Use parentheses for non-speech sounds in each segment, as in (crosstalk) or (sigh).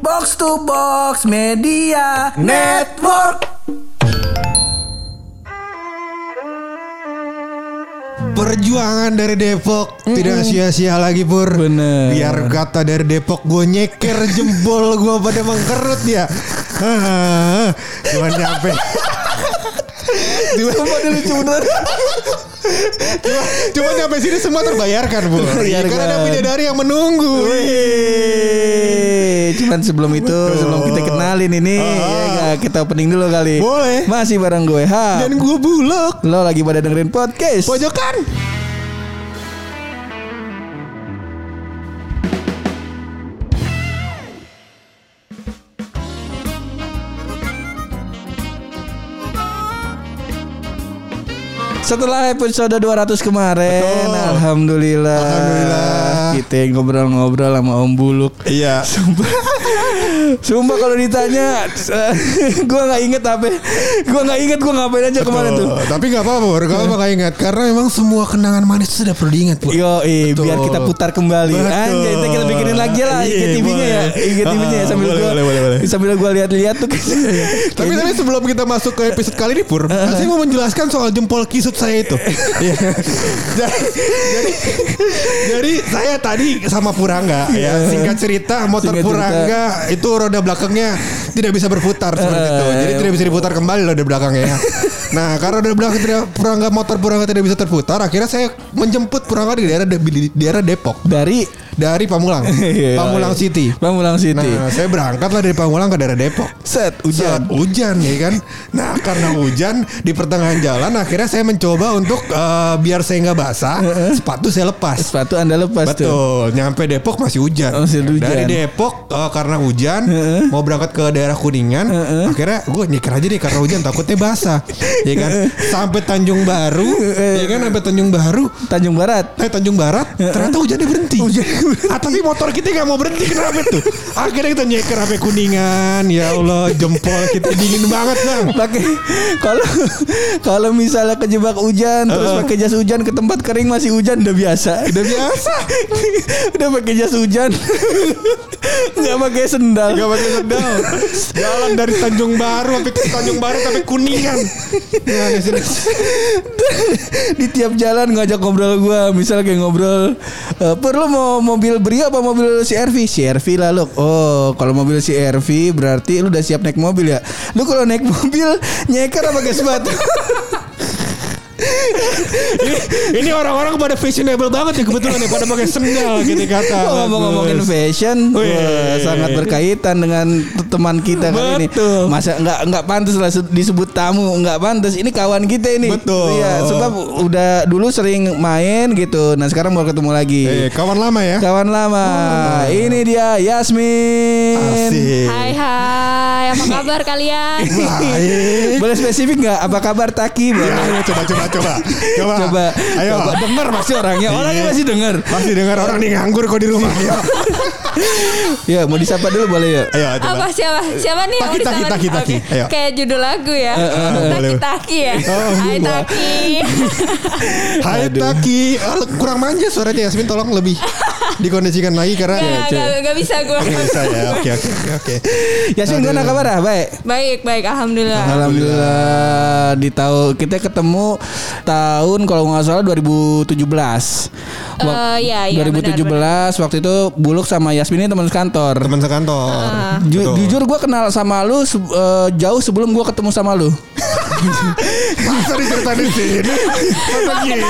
Box to Box Media Network. Perjuangan dari Depok tidak sia-sia lagi pur. Bener. Biar kata dari Depok gue nyeker (laughs) jempol gue pada mengkerut ya. Cuma nyampe. Cuma, lucu bener. cuma, cuma nyampe sini semua terbayarkan bu. Terbayarkan. Karena ada bidadari yang menunggu. Wih, Cuman sebelum itu sebelum kita kenalin ini Ah. ya kita opening dulu kali. Boleh. Masih bareng gue ha. Dan gue bulog. Lo lagi pada dengerin podcast. Pojokan. Setelah episode 200 kemarin, Betul. alhamdulillah. Alhamdulillah. Kita ngobrol-ngobrol sama Om Buluk. Iya. Sumpah (laughs) Sumpah kalau ditanya (laughs) Gue gak inget apa Gue gak inget gue ngapain aja kemarin tuh Betul. Tapi gak apa-apa Pur. Gak apa gak ingat Karena memang semua kenangan manis sudah perlu diingat. Yo, eh, Betul. biar kita putar kembali. Betul. Anjay, itu kita bikinin lagi lah Iya, IGTV-nya ya. IGTV-nya ya Ah, sambil boleh, gua boleh, boleh, boleh. sambil gua lihat-lihat tuh. (laughs) Tapi tapi sebelum kita masuk ke episode kali ini Pur Saya mau menjelaskan soal jempol kisut saya itu. (laughs) Iya. jadi, jadi, jadi saya tadi sama Purangga ya. Singkat cerita motor Singkat cerita. Purangga itu roda belakangnya tidak bisa berputar seperti itu. Jadi tidak bisa diputar kembali roda belakangnya ya. Nah karena roda belakang tidak, Purangga motor Purangga tidak bisa terputar Akhirnya saya menjemput Purangga di daerah, di daerah Depok. Dari Dari Pamulang (laughs) Iya, Pamulang iya. City Pamulang City. Nah saya berangkat lah dari Pamulang ke daerah Depok Set hujan hujan. hujan ya kan nah karena hujan di pertengahan jalan akhirnya saya mencoba untuk eh, biar saya nggak basah sepatu saya lepas Sepatu Anda lepas tuh. Betul, nyampe Depok masih hujan. Oh, masih hujan. Dari Depok eh, karena hujan mau berangkat ke daerah Kuningan, akhirnya gue nyeker aja deh karena hujan takutnya basah, ya kan? Sampai Tanjung Baru, ya kan? Sampai Tanjung Baru, Tanjung Barat. Eh Tanjung Barat ternyata hujannya berhenti. Ah, tapi motor kita nggak mau berhenti kenapa tuh? Akhirnya kita nyeker sampai kuningan. Ya Allah jempol kita dingin banget bang. Pakai kalau kalau misalnya kejebak hujan terus pakai jas hujan ke tempat kering masih hujan udah biasa. Udah biasa. (laughs) udah pakai jas hujan. nggak pakai sendal. Gak pakai sendal. Jalan dari Tanjung Baru sampai ke Tanjung Baru sampai kuningan. Sih? di tiap jalan ngajak ngobrol gua misal kayak ngobrol eh, perlu mau mobil Brio apa mobil CRV CRV lah lu oh kalau mobil CRV berarti lu udah siap naik mobil ya? Lu kalau naik mobil nyeker apa pakai sepatu (laughs) ini, (laughs) ini orang-orang pada fashionable banget ya kebetulan ya pada pakai sendal gitu kata. Oh, ngomong-ngomongin fashion Wih. wah, sangat berkaitan dengan teman kita kali ini. Betul. Masa nggak nggak pantas lah se- disebut tamu, nggak pantas. Ini kawan kita ini. Betul. Iya, sebab udah dulu sering main gitu. Nah, sekarang mau ketemu lagi. Eh, kawan lama ya. Kawan lama. Ini dia Yasmin. Asik. Hai hai, apa kabar kalian? Baik. Boleh spesifik nggak? Apa kabar Taki? Boleh. Ya, coba coba coba. Coba. Coba, Ayo. coba denger pasti orangnya. Orangnya Iya. masih denger. Masih dengar orang nih nganggur kok di rumah. Ayo. Ya, mau disapa dulu boleh ya? Ayo coba. Apa siapa? Siapa nih yang Taki, mau taki, taki, taki. Oke. Ayo. Kayak judul lagu ya. boleh. Taki taki ya. Oh, Hai taki. Hai. Taki, Ah, kurang manja suaranya Yasmin tolong lebih dikondisikan lagi karena Gak, gak, gak bisa gue. Nggak bisa ya. Oke oke oke. Yasmin gimana kabar? ah? Baik. Baik baik, alhamdulillah. Alhamdulillah di tahun kita ketemu tahun kalau nggak salah 2017. Wak- Eh, iya, iya, 2017 waktu itu Buluk sama Yasmin ini teman kantor. Teman sekantor. Ju- Betul. jujur gue kenal sama lu eh, jauh sebelum gue ketemu sama lu. (laughs) Masa diceritain di sini? Masa gitu?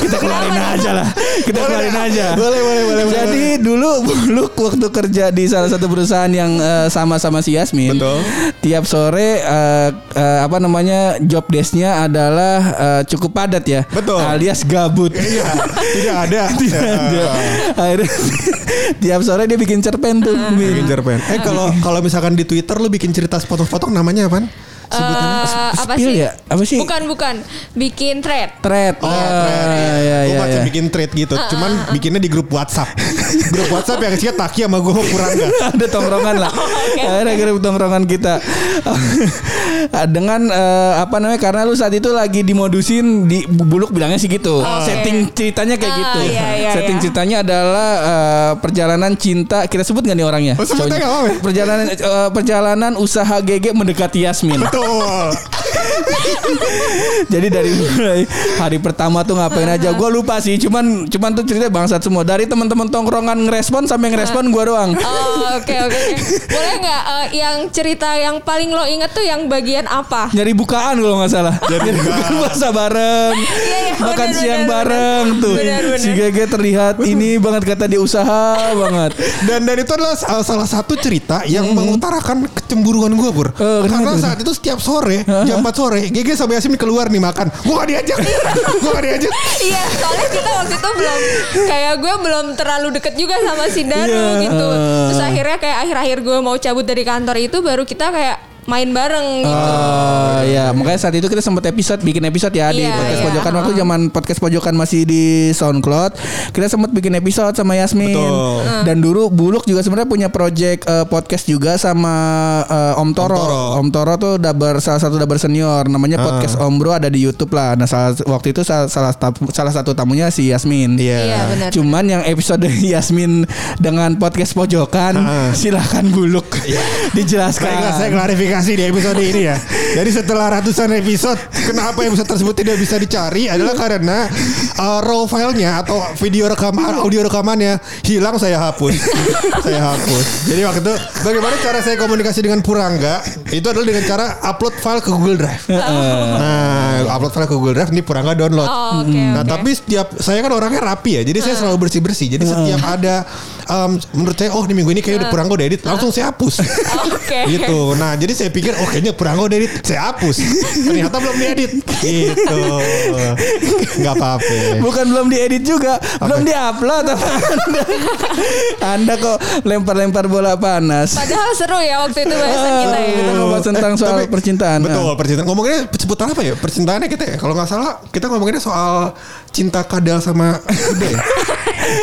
Kita keluarin aja lah. Kita keluarin aja. boleh, boleh, boleh, Jadi dulu (laughs) Buluk waktu kerja di salah satu perusahaan yang eh, sama-sama si Yasmin. Betul. Tiap sore eh, eh, apa namanya job desknya adalah eh, cukup padat ya. Betul. Alias gabut. (laughs) Iya, tidak ada. (laughs) Tidak ada. Akhirnya tiap sore dia bikin cerpen tuh. Bikin cerpen. Eh kalau kalau misalkan di Twitter lu bikin cerita sepotong-sepotong namanya apa? Sebutannya Eh, apa spill sih? ya? Apa sih? Bukan bukan. Bikin thread. Thread. Oh, Ah, thread. iya, gue iya, masih iya. bikin thread gitu. Cuman bikinnya di grup WhatsApp. (laughs) grup WhatsApp yang isinya Taki sama gue Purangga. (laughs) ada tongkrongan lah. (laughs) Ada grup tongkrongan kita. Dengan eh, apa namanya? Karena lu saat itu lagi dimodusin di Buluk bilangnya sih gitu. Oke. Setting ceritanya kayak Ah, gitu. iya, iya, Setting iya. ceritanya adalah eh, perjalanan cinta. Kita sebut nggak nih orangnya? Oh, sebutnya apa-apa. Perjalanan eh, perjalanan usaha GG mendekati Yasmin. Betul. Betul. (laughs) (laughs) Jadi dari mulai hari pertama tuh ngapain aja gue lupa sih. Cuman cuman tuh cerita bangsat semua. Dari teman-teman tongkrongan ngerespon sampai ngerespon gue doang. Oh oke oke. oke. Boleh nggak eh, yang cerita yang paling lo inget tuh yang bagian apa? nyari bukaan kalau nggak salah. (laughs) Nyari bukaan puasa bareng Iya, iya, makan siang bareng tuh. Si Gege terlihat ini banget kata dia usaha banget. Dan dan itu adalah salah, salah satu cerita yang mengutarakan kecemburuan gue pur. Kenapa Karena saat itu setiap sore jam 4 sore, Gege sama Yasin keluar nih makan. Gue gak diajak, gue gak diajak. Iya, soalnya kita waktu itu belum kayak gue belum terlalu deket juga sama si Daru Iya, gitu. Terus akhirnya kayak akhir-akhir gue mau cabut dari kantor itu baru kita kayak main bareng gitu. Oh ya makanya saat itu kita sempat episode bikin episode ya di Iya, podcast iya. pojokan waktu zaman podcast pojokan masih di SoundCloud kita sempat bikin episode sama Yasmin Betul. dan dulu Buluk juga sebenarnya punya project eh, podcast juga sama eh, Om Toro. Toro. Om Toro tuh dabar salah satu dabar senior namanya podcast Om Bro ada di YouTube lah nah salah, waktu itu salah salah, tap- salah satu tamunya si Yasmin Iya. Iya, benar. Cuman yang episode (laughs) Yasmin dengan podcast pojokan Heeh. silahkan Buluk (laughs) dijelaskan. Baiklah saya klarifikasi di episode ini ya. (laughs) Jadi setelah ratusan episode, kenapa episode tersebut tidak bisa dicari adalah karena uh, raw filenya atau video rekaman, audio rekamannya hilang saya hapus. (laughs) saya hapus. Jadi waktu itu bagaimana cara saya komunikasi dengan Purangga? Itu adalah dengan cara upload file ke Google Drive. Nah, upload file ke Google Drive ini Purangga download. Oh, oke, Nah, oke. tapi setiap saya kan orangnya rapi ya. Jadi saya selalu bersih-bersih. Jadi setiap ada um, menurut saya oh di minggu ini kayaknya udah Purangga udah edit, langsung saya hapus (laughs) Oke. gitu. Nah, jadi saya pikir oh kayaknya Purangga udah edit, saya hapus. Ternyata belum diedit. Gitu. Enggak apa-apa. Bukan belum diedit juga, belum diupload apa anda. Anda kok lempar-lempar bola panas. Padahal seru ya waktu itu bahasan kita ya. Kita ngobrol tentang soal Tapi- percintaan. Betul, percintaan. Ngomonginnya seputar apa ya? Percintaannya kita ya. Kalau nggak salah, kita ngomonginnya soal cinta kadal sama (laughs) kuda ya.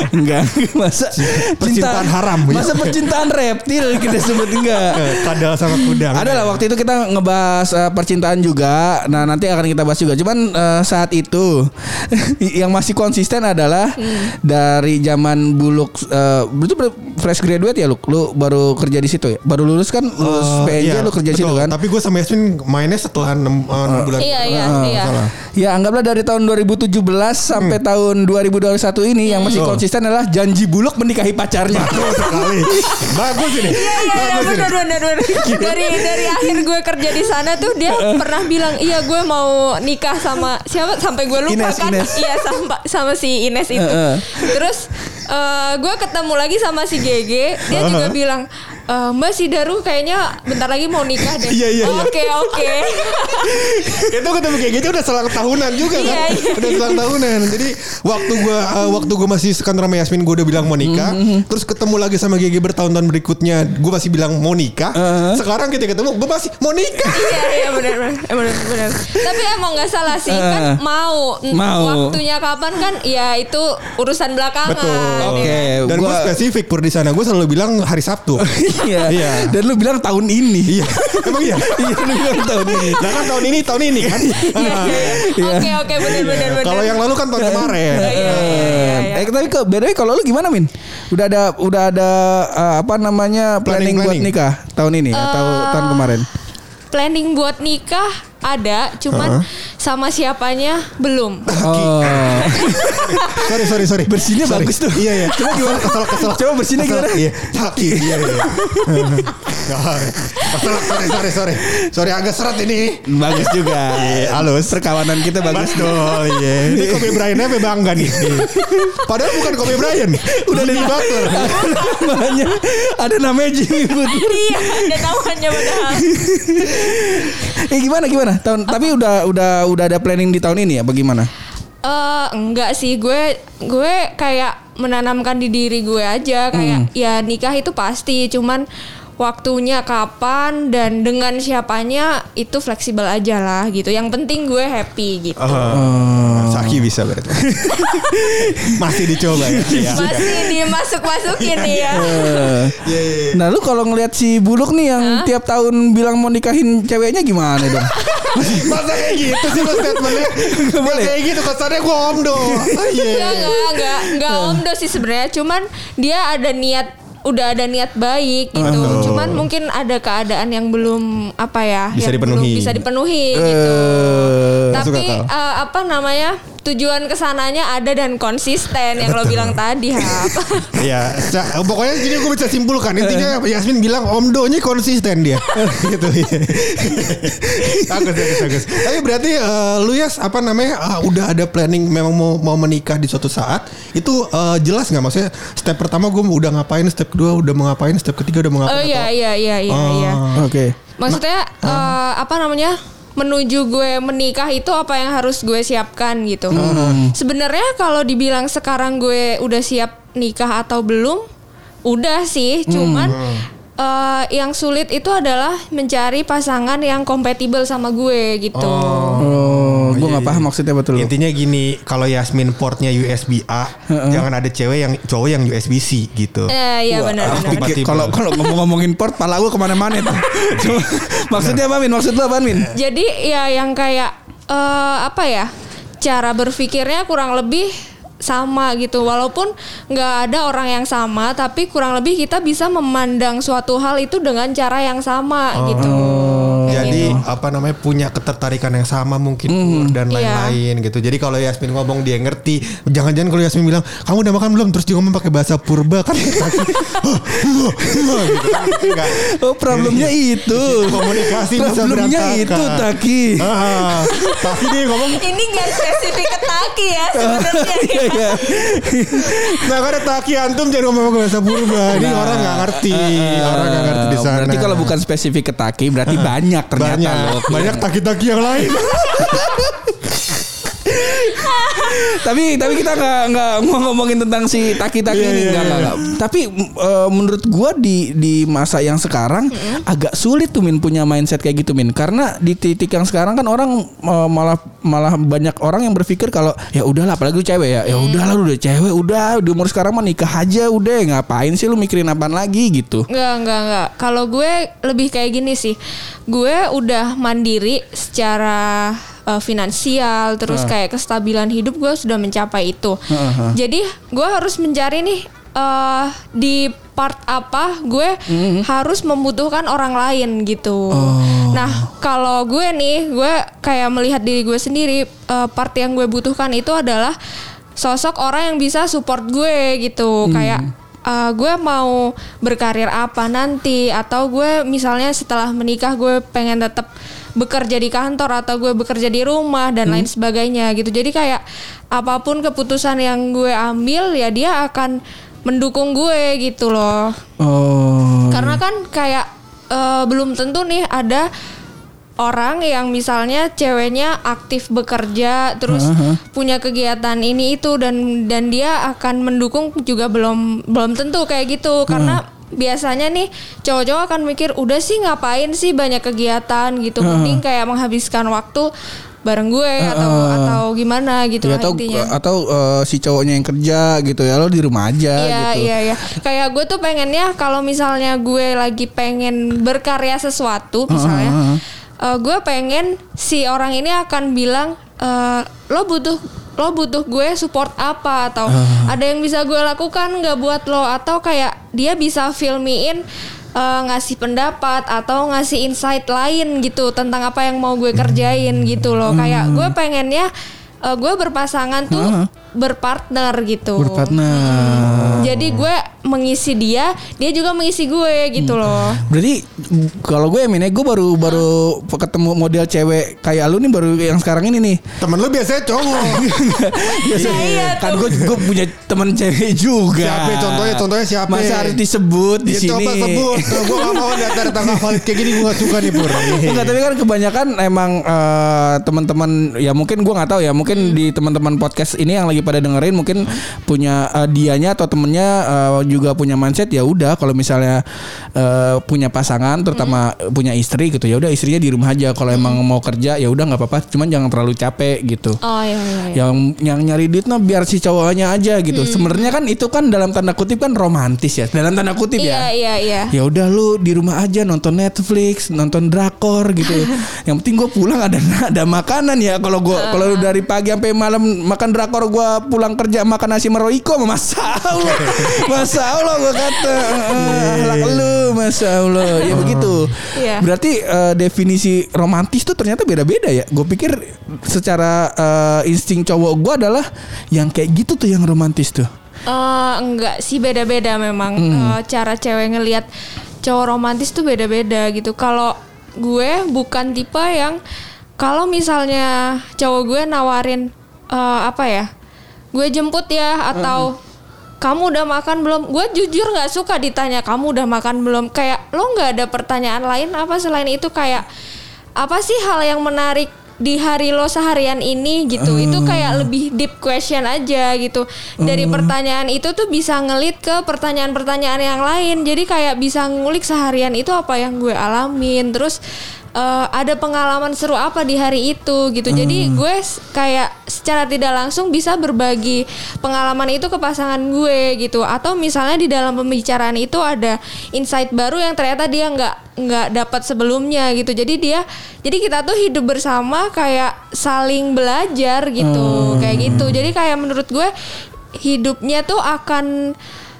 Enggak, masa Percintaan haram, ya. Masa percintaan reptil kita sebut enggak. (laughs) Eh, kadal sama kuda. Ada lah waktu itu kita ngebahas eh, percintaan juga. Nah nanti akan kita bahas juga. Cuman eh, saat itu (laughs) yang masih konsisten adalah dari zaman buluk. eh, itu fresh graduate ya lu. Lu baru kerja di situ ya. Baru lulus kan lulus Eh, PNJ iya, lu kerja di situ kan. Tapi gue sama Yasmin mainnya setelah 6, bulan. Iya iya Ah, iya. salah. Ya anggaplah dari tahun 2017 sampai tahun 2021 ini yang masih Betul. konsisten adalah janji buluk menikahi pacarnya. Betul sekali. Bagus ini. Iya iya iya Bagus ini. benar benar benar. Dari dari akhir gue kerja di sana tuh dia pernah bilang iya gue mau nikah sama siapa sampai gue lupa Ines, kan. Ines. Iya sama sama si Ines itu. Terus eh, gue ketemu lagi sama si GG dia juga bilang "Eh, Mbak si Daru kayaknya bentar lagi mau nikah deh. Iya, iya, iya. Oke oke. (laughs) itu ketemu kayak gitu udah selang tahunan juga kan Iya, iya. udah selang tahunan jadi waktu gua uh, waktu gua masih sekantor sama Yasmin gua udah bilang mau nikah terus ketemu lagi sama GG bertahun-tahun berikutnya gua masih bilang mau nikah sekarang kita ketemu gua masih mau nikah (laughs) Iya iya benar benar Eh, benar benar. Tapi emang nggak salah sih kan Eh. mau N- Mau. waktunya kapan kan ya itu urusan belakangan. Betul. Oke, dan gua gua- spesifik pur di sana gua selalu bilang hari Sabtu (laughs) Iya. Iya. Dan lu bilang tahun ini. iya emang iya (laughs) Iya, lu bilang tahun ini. nah kan tahun ini tahun ini kan Iya, iya, iya. Oke oke benar benar benar. kalau yang lalu kan tahun kemarin Iya, iya, iya, iya. Eh tapi ke BDW kalau lu gimana Min? Udah ada udah ada eh, apa namanya planning, Planning, buat planning. nikah tahun ini atau Eh, tahun kemarin? Planning buat nikah ada, cuman sama siapanya belum. Oh. (laughs) sorry sorry sorry Bersihnya Sorry. bagus tuh. iya iya coba gimana kesel kesel Coba bersihnya Kesel. gimana? iya Taki iya iya (laughs) kesel sorry sorry sorry sorry agak seret ini bagus juga. halus. Perkawanan kita bagus dong. Iya. Ini Kobe Bryant apa bangga nih? Padahal bukan Kobe Bryant. (laughs) Udah Jimmy Butler. Namanya ada namanya Jimmy Butler. iya, ada namanya padahal. Eh gimana gimana? Tahun tapi udah udah udah ada planning di tahun ini ya? Bagaimana? Eh enggak sih. Gue gue kayak menanamkan di diri gue aja. Kayak ya nikah itu pasti. Cuman waktunya kapan dan dengan siapanya itu fleksibel aja lah gitu. Yang penting gue happy gitu. Oh. Saki bisa berarti. (laughs) Masih dicoba ya. Iya. Masih dimasuk-masukin nih ya. Eh, Iya, iya, iya. Nah lu kalau ngelihat si Buluk nih yang tiap tahun bilang mau nikahin ceweknya gimana dong? (laughs) Masa kayak gitu sih mas statementnya Gak boleh. kayak gitu Kesannya gue omdo iya. Enggak, enggak, enggak, enggak omdo sih sebenarnya. Cuman dia ada niat udah ada niat baik gitu. Oh. Cuman mungkin ada keadaan yang belum apa ya, Bisa yang dipenuhi. belum bisa dipenuhi gitu. Eh, Tapi eh, apa namanya? Tujuan ke sananya ada dan konsisten yang lo bilang tadi, Hap. (laughs) Iya, pokoknya gini gue bisa simpulkan intinya Yasmin bilang omdonya konsisten dia, (laughs) gitu. bagus, bagus, bagus. Tapi berarti eh, lu ya apa namanya ah, udah ada planning memang mau mau menikah di suatu saat itu eh, jelas nggak maksudnya step pertama gue udah ngapain, step kedua udah mau ngapain, step ketiga udah mau Oh ngapain? iya atau- iya iya iya Oh. iya. Oke. Maksudnya eh, apa namanya? menuju gue menikah itu apa yang harus gue siapkan gitu. Sebenarnya kalau dibilang sekarang gue udah siap nikah atau belum, udah sih. Cuman eh, yang sulit itu adalah mencari pasangan yang kompatibel sama gue gitu. Oh, gue nggak paham maksudnya betul. Intinya gini, kalau Yasmin portnya USB A, jangan ada cewek yang cowok yang USB C gitu. Eh, iya benar kalau kalau ngomong-ngomongin port, pala gue ke mana-mana tuh. (laughs) Maksudnya apa Min? Maksud lu apa Min? Jadi ya yang kayak eh, apa ya? Cara berpikirnya kurang lebih sama gitu walaupun nggak ada orang yang sama tapi kurang lebih kita bisa memandang suatu hal itu dengan cara yang sama gitu Kayak Jadi gitu. apa namanya punya ketertarikan yang sama mungkin Hmm. umur dan Iya. lain-lain gitu. Jadi kalau Yasmin ngomong dia ngerti. Jangan-jangan kalau Yasmin bilang kamu udah makan belum terus dia ngomong pakai bahasa purba kan (laughs) gitu. Enggak. Oh, problemnya itu. (laughs) Komunikasi Problemnya itu Taki. Ah, tapi dia ngomong ini nggak spesifik ke taki ya sebenarnya (laughs) Iya, iya. Nah kan ada taki antum jangan ngomong pakai bahasa purba. Ini Nah, orang nggak ngerti. orang nggak ngerti di sana. Berarti kalau bukan spesifik ke Taki, berarti banyak ternyata banyak loh. banyak taki-taki yang lain. (laughs) tapi tapi kita nggak nggak mau ngomongin tentang si taki-taki Iya, ini iya, nggak nggak, nggak. Tapi eh, menurut gua di di masa yang sekarang agak sulit tuh min punya mindset kayak gitu min karena di titik yang sekarang kan orang eh, malah malah banyak orang yang berpikir kalau ya udahlah apalagi lu cewek ya ya udahlah lu udah cewek udah di umur sekarang mah nikah aja udah ngapain sih lu mikirin apaan lagi gitu. Enggak, enggak, enggak. Kalau gue lebih kayak gini sih. Gue udah mandiri secara uh, finansial, terus kayak kestabilan hidup gue sudah mencapai itu. Heeh. Jadi gue harus mencari nih eh di part apa gue harus membutuhkan orang lain gitu. Nah, kalau gue nih, gue kayak melihat diri gue sendiri eh, part yang gue butuhkan itu adalah sosok orang yang bisa support gue gitu. Kayak uh, gue mau berkarir apa nanti atau gue misalnya setelah menikah gue pengen tetap bekerja di kantor atau gue bekerja di rumah dan lain sebagainya gitu. Jadi kayak apa pun keputusan yang gue ambil ya dia akan mendukung gue gitu loh. Oh. karena kan kayak eh, belum tentu nih ada orang yang misalnya ceweknya aktif bekerja terus punya kegiatan ini itu dan dan dia akan mendukung juga belum belum tentu kayak gitu. Karena biasanya nih cowok-cowok akan mikir udah sih ngapain sih banyak kegiatan? gitu. Mending kayak menghabiskan waktu bareng gue atau atau gimana gitu Ya, lah atau intinya. atau eh, si cowoknya yang kerja gitu ya lo di rumah aja Iya gitu. iya iya. Kayak gue tuh pengennya kalau misalnya gue lagi pengen berkarya sesuatu misalnya, eh, gue pengen si orang ini akan bilang eh, lo butuh lo butuh gue support apa? Atau ada yang bisa gue lakukan nggak buat lo? Atau kayak dia bisa filmiin eh, ngasih pendapat atau ngasih insight lain gitu tentang apa yang mau gue kerjain gitu loh. Kayak gue pengennya eh, gue berpasangan tuh berpartner gitu Berpartner. jadi gue mengisi dia, dia juga mengisi gue gitu loh. Berarti kalau gue Min, gue baru baru ketemu model cewek kayak lu nih baru yang sekarang ini nih. Temen lu biasanya cowok. (laughs) Biasa, iya kan gue gue punya temen cewek juga. Siapa contohnya? Contohnya siapa? Masa harus disebut di Ya, sini. coba sebut. Gue gak mau datang tanggal valid kayak gini gue gak suka nih Pur. Enggak tapi kan kebanyakan emang eh, teman-teman ya mungkin gue nggak tahu ya mungkin di teman-teman podcast ini yang lagi pada dengerin mungkin punya eh, dianya atau temennya eh, juga punya mindset ya udah kalau misalnya eh, punya pasangan terutama punya istri gitu ya udah istrinya di rumah aja. Kalau emang mau kerja ya udah nggak apa-apa cuman jangan terlalu capek gitu. Oh iya iya. iya. yang yang nyari duit nah biar si cowoknya aja gitu. Sebenarnya kan itu kan dalam tanda kutip kan romantis ya dalam tanda kutip Iya ya. Iya iya. ya udah lu di rumah aja nonton Netflix nonton drakor gitu. (laughs) Yang penting gue pulang ada ada makanan ya. Kalau gue kalau lu dari pagi sampai malam makan drakor gue pulang kerja makan nasi meroiko masa Allah. (laughs) Masa Allah gue kata. "Ah, lu masa Allah. Ya begitu. Iya. berarti eh, definisi romantis tuh ternyata beda-beda ya? Gue pikir secara eh, insting cowok gue adalah yang kayak gitu tuh yang romantis tuh. Eh, enggak sih beda-beda memang. Eh, cara cewek ngelihat cowok romantis tuh beda-beda gitu. Kalau gue bukan tipe yang kalau misalnya cowok gue nawarin eh, apa ya, gue jemput ya atau kamu udah makan belum? Gue jujur nggak suka ditanya kamu udah makan belum. Kayak lo nggak ada pertanyaan lain apa selain itu? Kayak apa sih hal yang menarik di hari lo seharian ini? Gitu. Itu kayak lebih deep question aja gitu. Dari pertanyaan itu tuh bisa ngelit ke pertanyaan-pertanyaan yang lain. Jadi kayak bisa ngulik seharian itu apa yang gue alamin. Terus eh, ada pengalaman seru apa di hari itu gitu. Jadi gue kayak secara tidak langsung bisa berbagi pengalaman itu ke pasangan gue gitu. Atau misalnya di dalam pembicaraan itu ada insight baru yang ternyata dia nggak nggak dapat sebelumnya gitu. Jadi dia jadi kita tuh hidup bersama kayak saling belajar gitu. Kayak gitu. Jadi kayak menurut gue hidupnya tuh akan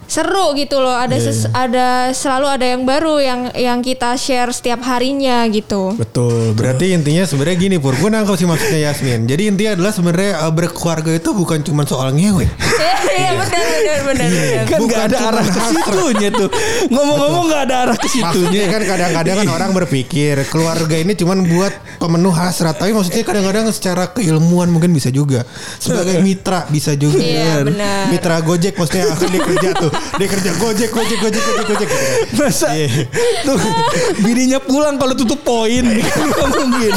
seru gitu loh ada ses- ada selalu ada yang baru yang yang kita share setiap harinya gitu Betul. Berarti intinya sebenarnya gini Pur. Gue nangkep sih maksudnya Yasmin. Jadi intinya adalah sebenarnya uh, berkeluarga itu bukan cuma soal ngewe. (laughs) iya benar benar benar benar kan Bukan nggak ada cuma arah ke situnya tuh ngomong-ngomong nggak ada arah ke situnya kan kadang-kadang kan orang berpikir keluarga ini cuman buat pemenuh hasrat. Tapi maksudnya kadang-kadang secara keilmuan mungkin bisa juga. Sebagai mitra bisa juga. Iya, benar. Mitra Gojek maksudnya akan dia kerja tuh. Dia kerja Gojek, Gojek, Gojek, Gojek, Gojek. gitu kan. masa tuh bininya pulang kalau tutup poin kan nggak mungkin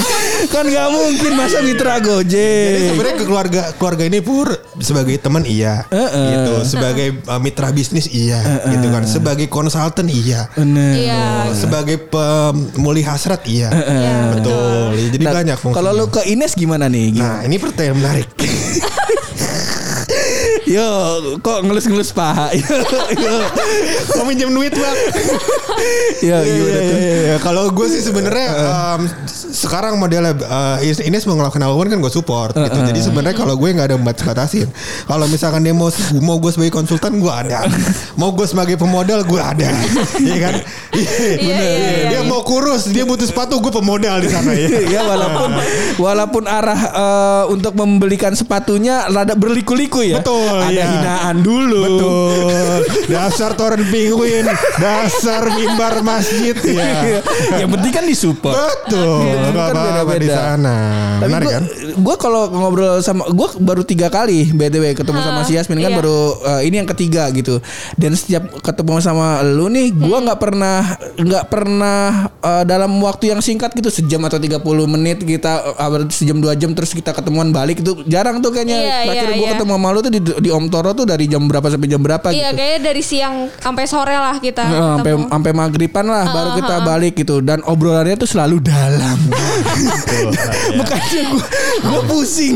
kan nggak mungkin masa mitra Jadi gojek sebenarnya ke keluarga keluarga ini pur sebagai teman iya, Heeh. gitu. Sebagai uh, mitra bisnis iya, gitu kan. Sebagai konsultan iya. Bener. iya Sebagai pemulih hasrat iya. Iya, Betul. Jadi Nah, banyak fungsinya. kalau lu ke Ines gimana nih Nah, gimana? ini pertanyaan menarik. (laughs) yo kok ngelus-ngelus paha (laughs) yo Mau minjem duit, Bang. yo gimana tuh Iya, iya. Kalau gue sih sebenarnya um, sekarang modelnya uh, Ines mau ngelakuin apa pun kan gue support gitu. Jadi sebenarnya kalau gue nggak ada batas batasin. Kalau misalkan dia mau mau gue sebagai konsultan gue ada. Mau gue sebagai pemodal gue ada. Iya kan? Iya, iya, iya. Dia mau kurus, dia butuh sepatu gue pemodal di sana ya. ya walaupun walaupun arah eh, untuk membelikan sepatunya rada berliku-liku ya. Betul, Ada iya. hinaan dulu. Betul. Dasar toren penguin, dasar mimbar masjid ya. Yang penting kan disupport. Betul. Kan Gak apa-apa di sana. Tapi Menarik gue, kan? gue kalau ngobrol sama gue baru tiga kali btw ketemu sama si Yasmin kan iya. baru eh, ini yang ketiga gitu. Dan setiap ketemu sama lu nih, gue Hmm. nggak pernah nggak pernah eh, dalam waktu yang singkat gitu sejam atau 30 menit kita eh, sejam dua jam terus kita ketemuan balik itu jarang tuh kayaknya. Iya, Terakhir iya, gue iya. ketemu sama lu tuh di, di Om Toro tuh dari jam berapa sampai jam berapa iya gitu. kayaknya dari siang sampai sore lah kita Nah, sampai ketemu. sampai maghriban lah baru kita balik gitu dan obrolannya tuh selalu dalam. Makanya gue gue pusing.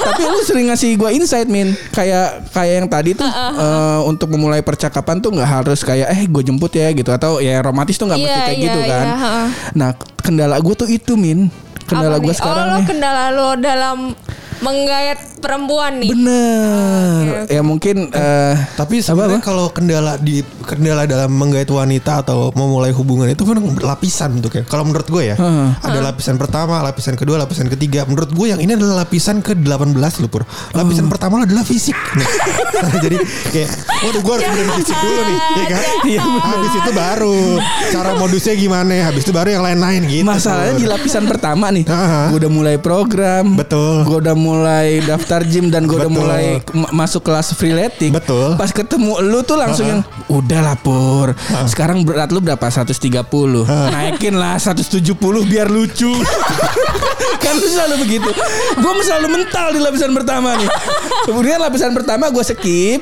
Tapi lu sering ngasih gue insight min kayak kayak yang tadi tuh eh, untuk memulai percakapan tuh nggak harus kayak eh gue jemput ya gitu atau ya romantis tuh nggak Iya, mesti kayak iya, gitu kan. iya, heeh. Nah kendala gue tuh itu min kendala gue nih? sekarang oh, lo nih. kendala lo dalam menggayat perempuan nih Bener. Oke, oke. Ya mungkin eh Tapi sebenarnya kalau kendala di kendala dalam menggait wanita atau memulai hubungan itu kan lapisan bentuknya. Kalau menurut gue ya, Heeh. ada lapisan pertama, lapisan kedua, lapisan ketiga. Menurut gue yang ini adalah lapisan ke-18 loh Pur. Lapisan pertama adalah fisik. Nih. (laughs) Jadi kayak waduh gue harus benerin fisik dulu nih, ya kan? Iya. Habis itu baru cara modusnya gimana, habis itu baru yang lain-lain gitu. Masalahnya Pur. di lapisan pertama nih, gue udah mulai program, Betul. gue udah mulai daftar gym dan gue udah mulai ma- masuk kelas freeletics. Betul. Pas ketemu lu tuh langsung yang udah lapor. Sekarang berat lu berapa? 130. Naikin lah 170 biar lucu. (laughs) kan lu selalu begitu. Gue selalu mental di lapisan pertama nih. Kemudian lapisan pertama gue skip.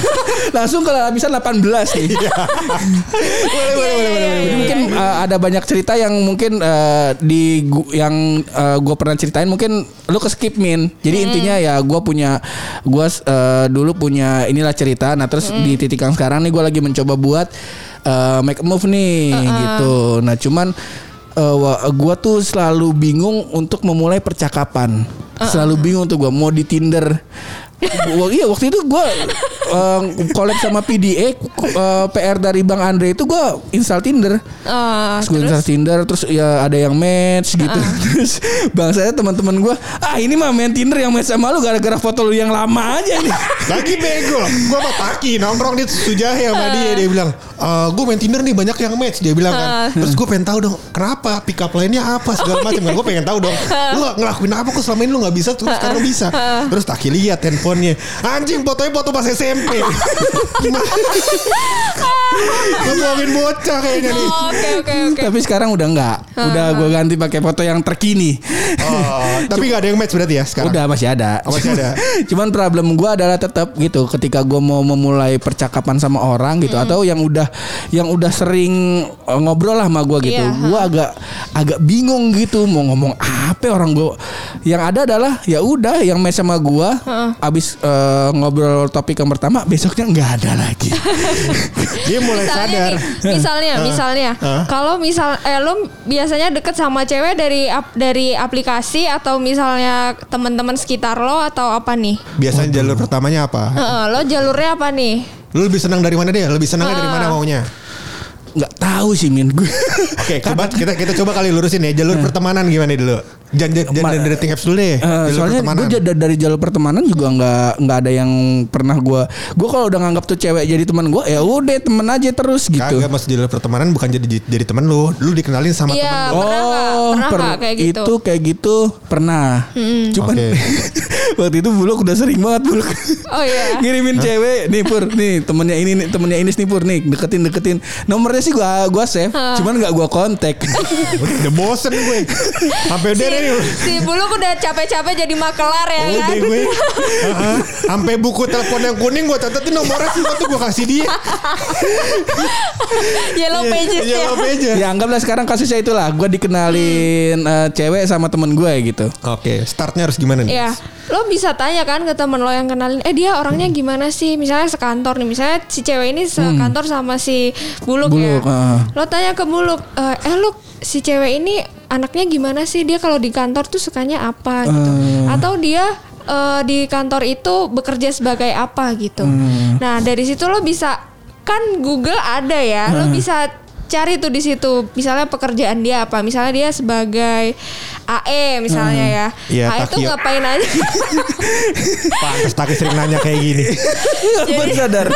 (laughs) Langsung ke lapisan 18 nih. Iya. (laughs) boleh, boleh, boleh, boleh, Jadi mungkin uh, ada banyak cerita yang mungkin uh, di yang gue pernah ceritain mungkin lu ke skip min. Jadi intinya ya gue punya gue uh, dulu punya inilah cerita. Nah terus di titik yang sekarang nih gue lagi mencoba buat uh, make a move nih gitu. Nah cuman uh, wa- gua tuh selalu bingung untuk memulai percakapan. Selalu bingung tuh gua mau di Tinder. Wah, iya waktu itu gua uh, collab sama PDA uh, PR dari Bang Andre itu gua install Tinder. Eh, Terus gue install Tinder terus ya ada yang match gitu. (laughs) Terus bang saya teman-teman gua, ah ini mah main Tinder yang match sama lu gara-gara foto lu yang lama aja nih. (laughs) Lagi bego. Gue sama Paki nongkrong di Sujahe sama dia. Dia bilang, e, gue main Tinder nih banyak yang match. Dia bilang kan. Terus gue pengen tahu dong, kenapa pick up lainnya apa segala macam. Kan gue pengen tahu dong. Lu ngelakuin apa kok selama ini lu nggak bisa terus sekarang bisa. Terus Taki lihat handphonenya. Anjing fotonya foto pas SMP. (laughs) Ngomongin bocah kayaknya nih. Oh, Oke oke oke. Tapi sekarang udah enggak. Udah gua ganti pakai foto yang terkini. Oh, tapi gak ada yang match berarti ya sekarang. Udah masih ada. Oh, masih ada. (laughs) Cuman problem gua adalah tetap gitu ketika gua mau memulai percakapan sama orang gitu atau yang udah yang udah sering uh, ngobrol lah sama gua gitu. Iya, Gua agak agak bingung gitu mau ngomong apa orang gua. Yang ada adalah ya udah yang match sama gua abis uh, ngobrol topik yang pertama besoknya nggak ada lagi. (laughs) Dia mulai misalnya sadar. nih, misalnya, misalnya, Hah? kalau misal, eh lo biasanya deket sama cewek dari ap- dari aplikasi atau misalnya teman-teman sekitar lo atau apa nih? Biasanya jalur pertamanya apa? Heeh, lo jalurnya apa nih? Lu lebih senang dari mana dia? Lebih senangnya dari mana maunya? nggak tahu sih min gue. (laughs) Oke, coba kita kita coba kali lurusin ya jalur pertemanan gimana dulu? Jangan jangan dari dating apps dulu deh. Eh, jalur soalnya gue dari jalur pertemanan juga nggak nggak ada yang pernah gue gue kalau udah nganggap tuh cewek jadi teman gue ya udah temen aja terus gitu Kagak mas jalur pertemanan bukan jadi jadi teman lu. Lu dikenalin sama teman Iya, lu. pernah nggak? Pernah per- nggak kayak gitu? itu kayak gitu pernah cuman Oke. (laughs) waktu itu buluk udah sering banget buluk Oh iya. (laughs) ngirimin cewek nih pur nih temennya ini nih temennya ini nih pur nih deketin deketin nomornya sih gua gua save cuman nggak gua kontak (laughs) Udah bosen gue. Sampai udah Si, Buluk udah capek-capek jadi makelar ya Udah kan? gue. (laughs) Heeh. Sampai buku telepon yang kuning gue catetin nomornya sih waktu gue kasih dia. Yellow pages Iya, ya. apa aja. ya anggaplah sekarang kasusnya itulah gua dikenalin eh, cewek sama temen gue gitu Oke, startnya harus gimana nih? Ya, lo bisa tanya kan ke temen lo yang kenalin, eh dia orangnya gimana sih? Misalnya sekantor nih, misalnya si cewek ini sekantor sama si Buluk, ya. Buluk, ah. Lo tanya ke Buluk, eh, eh lu si cewek ini anaknya gimana sih? Dia kalau di kantor tuh sukanya apa gitu? Atau dia eh, di kantor itu bekerja sebagai apa gitu? Nah dari situ lo bisa kan Google ada ya, lo bisa cari tuh di situ misalnya pekerjaan dia apa? Misalnya dia sebagai AE misalnya ya. Iya, AE tuh ngapain aja? (laughs) Pantes Taki sering nanya kayak gini. (laughs) baru sadar.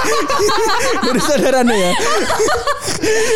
(laughs) Baru sadar anda ya.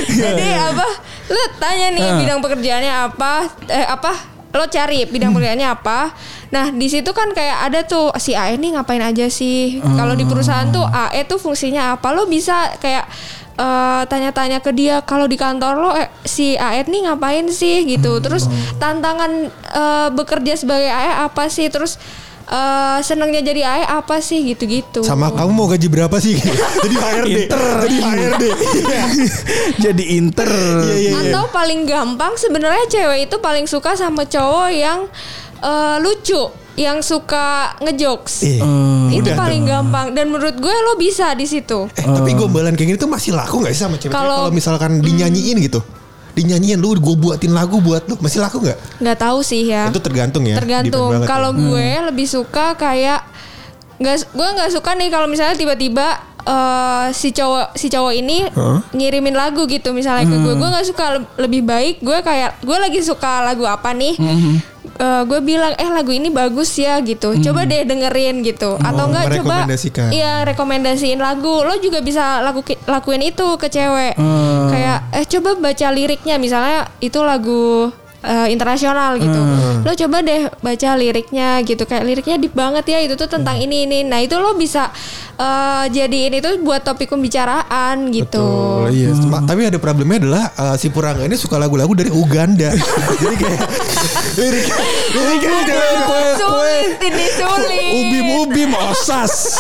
Jadi apa lo tanya nih Ah. bidang pekerjaannya apa? Eh apa? Lo cari bidang pekerjaannya apa? Nah di situ kan kayak ada tuh si AE nih ngapain aja sih? Kalau di perusahaan tuh AE tuh fungsinya apa? Lo bisa kayak eh, tanya-tanya ke dia kalau di kantor lo eh, si AE nih ngapain sih? Gitu. Terus tantangan eh, bekerja sebagai AE apa sih? Terus eh, senangnya jadi AE apa sih gitu-gitu Sama kamu mau gaji berapa sih? Jadi HRD. Jadi HRD. Jadi inter Iya, iya, iya. Atau paling gampang sebenarnya cewek itu paling suka sama cowok yang eh, lucu, yang suka ngejokes. Eh, itu udah paling dong. gampang dan menurut gue lo bisa di situ. Eh, tapi gombalan kayak gini tuh masih laku gak sih sama cewek Kalau- kalau misalkan dinyanyiin gitu? Dinyanyiin lu gue buatin lagu buat lu masih laku nggak? nggak tahu sih ya. Itu tergantung ya. Tergantung. banget Kalau ya. gue lebih suka kayak nggak gue nggak suka nih kalau misalnya tiba-tiba eh, si cowok si cowok ini Hah? ngirimin lagu gitu misalnya ke gue. Gue nggak suka Le- lebih baik gue kayak gue lagi suka lagu apa nih? Eh, gue bilang eh lagu ini bagus ya gitu. Coba deh dengerin gitu. Atau enggak coba iya rekomendasiin lagu. Lo juga bisa lagu lakuin itu ke cewek. Kayak eh coba baca liriknya misalnya itu lagu eh, internasional gitu lo coba deh baca liriknya gitu kayak liriknya deep banget ya itu tuh tentang ini ini nah itu lo bisa eh, jadiin itu buat topik pembicaraan gitu. Betul, iya. Ma- Tapi ada problemnya adalah uh, si Purangga ini suka lagu-lagu dari Uganda. (laughs) Jadi kayak lirik liriknya jangan Sulit ini sulit. Ubim ubim osas.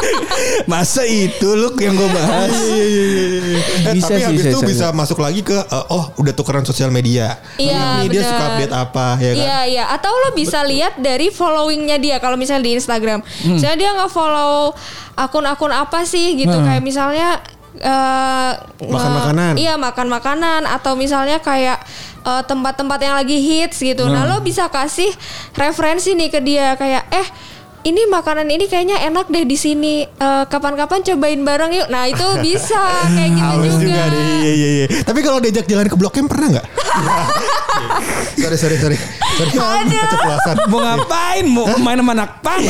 (laughs) Masa itu lu yang gue bahas? Eh, Bisa tapi sih, habis saya itu sadar. bisa masuk lagi ke uh, oh udah tukeran sosial media. Iya, Ini dia benar. suka update apa ya kan? Iya iya atau lo bisa lihat dari followingnya dia kalau misalnya di Instagram. Hmm. Misalnya dia nggak follow akun-akun apa sih gitu kayak misalnya eh, Makan makanan. Iya makan makanan atau misalnya kayak eh, tempat-tempat yang lagi hits gitu. Nah lo bisa kasih referensi nih ke dia kayak eh ini makanan ini kayaknya enak deh di sini. Eh, kapan-kapan cobain bareng yuk. Nah itu bisa (laughs) kayak gitu juga. juga deh. Iya iya iya. Tapi kalau diajak jalan ke Blok M pernah nggak? (laughs) sorry sorry sorry. Sorry. Keceplosan. Mau ngapain? Mau main sama anak pang?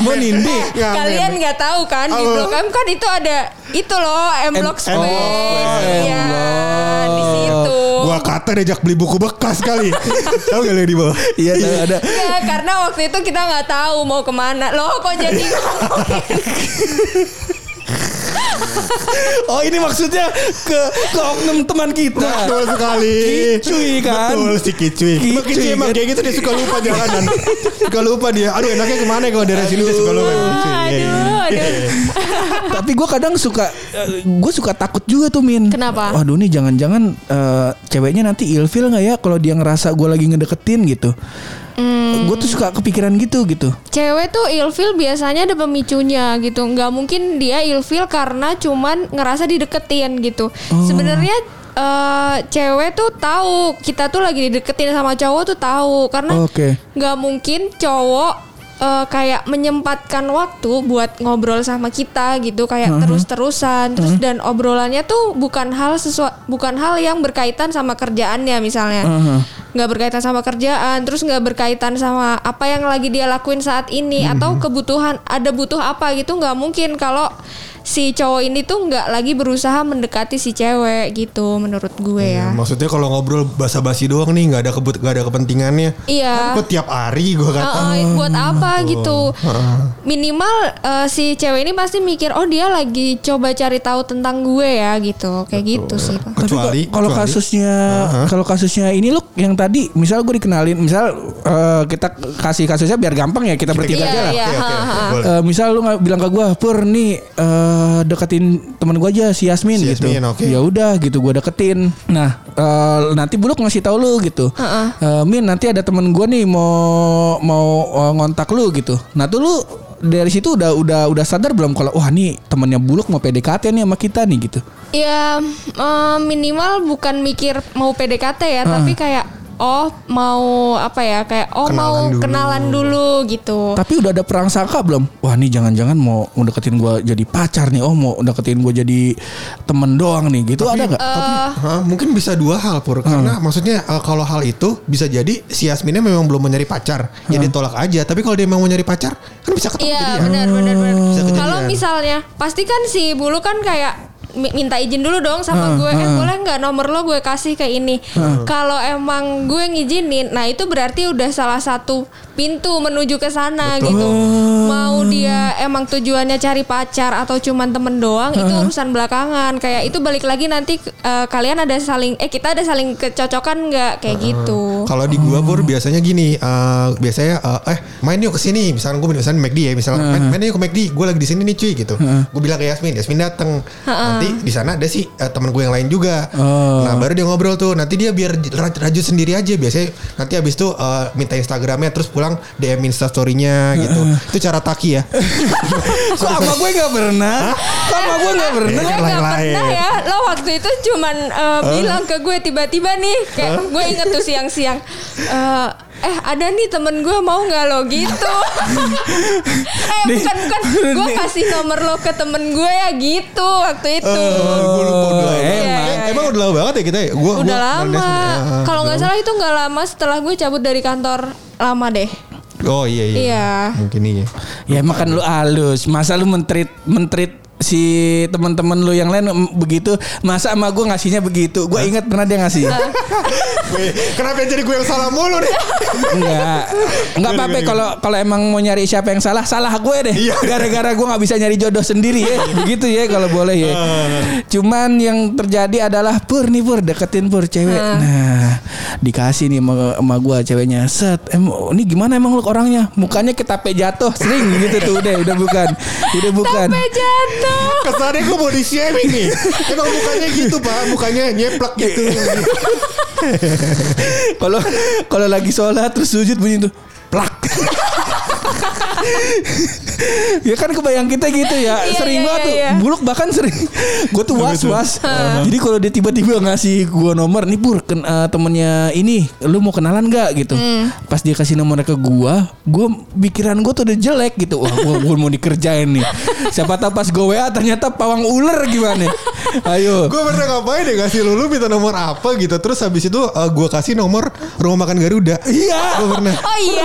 Mau nindi? Kalian nggak tahu kan di? Blok M kan itu ada itu loh M Block M- Square. Oh, Iya, Block. di situ. Gua kata diajak beli buku bekas kali. (laughs) Tahu gak lu di bawah? Iya tahu ada. Iya, karena waktu itu kita nggak tahu mau ke mana. Loh kok jadi? (laughs) Oh ini maksudnya ke ke oknum teman kita. Betul sekali. Kicuy kan? Betul si Kicuy. Kicuy Kicuy emang kan? kayak gitu dia suka lupa jalanan. suka lupa dia. Aduh enaknya ke mana ya kalau dari sini dia suka lupa. emang Kicuy. Iya, iya. Aduh, aduh. (laughs) Tapi gue kadang suka, gue suka takut juga tuh Min. Kenapa? Waduh nih jangan-jangan eh, ceweknya nanti ilfil nggak ya kalau dia ngerasa gue lagi ngedeketin gitu. Hmm. Gue tuh suka kepikiran gitu gitu. Cewek tuh ilfil biasanya ada pemicunya gitu. Nggak mungkin dia ilfil karena cuman ngerasa dideketin gitu. Oh. Sebenarnya eh, cewek tuh tahu kita tuh lagi dideketin sama cowok tuh tahu karena nggak mungkin cowok eh, kayak menyempatkan waktu buat ngobrol sama kita gitu kayak terus-terusan terus dan obrolannya tuh bukan hal sesuatu bukan hal yang berkaitan sama kerjaannya misalnya. Uh-huh. nggak berkaitan sama kerjaan terus nggak berkaitan sama apa yang lagi dia lakuin saat ini atau kebutuhan ada butuh apa gitu nggak mungkin kalau si cowok ini tuh nggak lagi berusaha mendekati si cewek gitu menurut gue ya Maksudnya kalau ngobrol basa-basi doang nih nggak ada kebut nggak ada kepentingannya. iya Kok tiap hari gue kata. Uh, uh, buat apa gitu minimal uh, si cewek ini pasti mikir oh dia lagi coba cari tahu tentang gue ya gitu kayak gitu sih Pak. Kecuali Kalau kasusnya kalau kasusnya ini loh yang tadi misal gue dikenalin misal eh, kita kasih kasusnya biar gampang ya kita bertiga Iya, aja lah. iya. Misal lu nggak bilang ke gue pur nih eh, deketin temen gue aja si Yasmin, Si gitu. Yasmin, oke. ya udah gitu gue deketin. Nah eh, nanti buluk ngasih tahu lu gitu. Eh, Min nanti ada temen gue nih mau mau eh, ngontak lu gitu. Nah tuh lu dari situ udah udah udah sadar belum kalau wah nih temennya buluk mau PDKT nih sama kita nih gitu? Ya uh, minimal bukan mikir mau PDKT ya tapi kayak oh mau apa ya kayak oh Kenalan mau dulu. kenalan dulu gitu Tapi udah ada perang sangka belum? Wah nih jangan-jangan mau deketin gue jadi pacar nih. Oh mau deketin gue jadi temen doang nih. Gitu ada nggak? Tapi Hah, mungkin bisa dua hal pur karena maksudnya uh, kalau hal itu bisa jadi si Yasminnya memang belum mau nyari pacar ya dia tolak aja tapi kalau dia memang mau nyari pacar kan bisa ketemu Iya jadi ya. benar benar benar. Bisa kejadian. Kalau misalnya pasti kan si bulu kan kayak minta izin dulu dong sama gue. Eh boleh nggak nomor lo gue kasih ke ini. Kalau emang gue ngizinin, nah itu berarti udah salah satu pintu menuju ke sana gitu. Mau dia emang tujuannya cari pacar atau cuman temen doang itu urusan belakangan. Kayak itu balik lagi nanti eh, kalian ada saling eh kita ada saling kecocokan nggak kayak gitu. Kalau di gua pur biasanya gini, eh, biasanya eh, eh main yuk ke sini. Misalkan gue misalnya McD ya, misalnya main, main yuk ke McD. Gue lagi di sini nih cuy gitu. Gue bilang ke Yasmin, Yasmin dateng. Nanti di sana ada sih eh, teman gue yang lain juga. Oh. Nah baru dia ngobrol tuh. Nanti dia biar ra- rajut sendiri aja. Biasanya nanti habis itu eh, minta Instagramnya terus pulang DM Insta storynya gitu. Itu cara taki ya. (laughs) Kok sama gue nggak pernah? Kok sama gue nggak pernah? gue gak pernah ya lo waktu itu cuman uh, bilang ke gue tiba-tiba nih kayak gue inget tuh siang-siang eh eh ada nih temen gue mau nggak lo gitu (laughs) eh Nih. bukan bukan (laughs) gue kasih nomor lo ke temen gue ya gitu waktu itu Gue lupa udah lama. Iya, Eh, iya, Emang udah lama banget ya kita ya? Gua, udah gua- lama Ah, kalau nggak salah itu nggak lama setelah gue cabut dari kantor lama deh Oh iya iya. Iya. Mungkin iya. Ya makan lu halus. Masa lu mentrit mentrit si teman-teman lu yang lain begitu masa sama gue ngasihnya begitu? Gue ingat pernah dia ngasih. Kenapa jadi gue yang salah mulu nih? enggak. Enggak apa-apa kalau kalau emang mau nyari siapa yang salah salah gue deh. Iya. gara-gara gue nggak bisa nyari jodoh sendiri ya. Begitu ya kalau boleh ya. Cuman yang terjadi adalah pur nih pur deketin pur cewek. Nah dikasih nih sama, sama gue ceweknya. Set em ini gimana emang lu orangnya? Mukanya kita jatuh sering gitu tuh. Udah udah bukan. Udah bukan. Jatuh. Kesannya gue body shaming nih. Emang mukanya gitu pak, mukanya nyeplak gitu. Kalau kalau lagi sholat terus sujud bunyi tuh plak. ya kan kebayang kita gitu ya Iya, sering iya, banget iya, tuh iya. buluk bahkan sering gue tuh was was jadi kalau dia tiba-tiba ngasih gue nomor nih pur ken, eh, temennya ini lu mau kenalan nggak gitu Hmm. pas dia kasih nomornya ke gue gue pikiran gue tuh udah jelek gitu wah gue, mau dikerjain nih siapa tahu pas gue wa ternyata pawang ular gimana ayo gue pernah ngapain deh kasih lu, lu minta nomor apa gitu. Terus habis itu gue kasih nomor rumah makan Garuda. iya Gue pernah. Oh iya.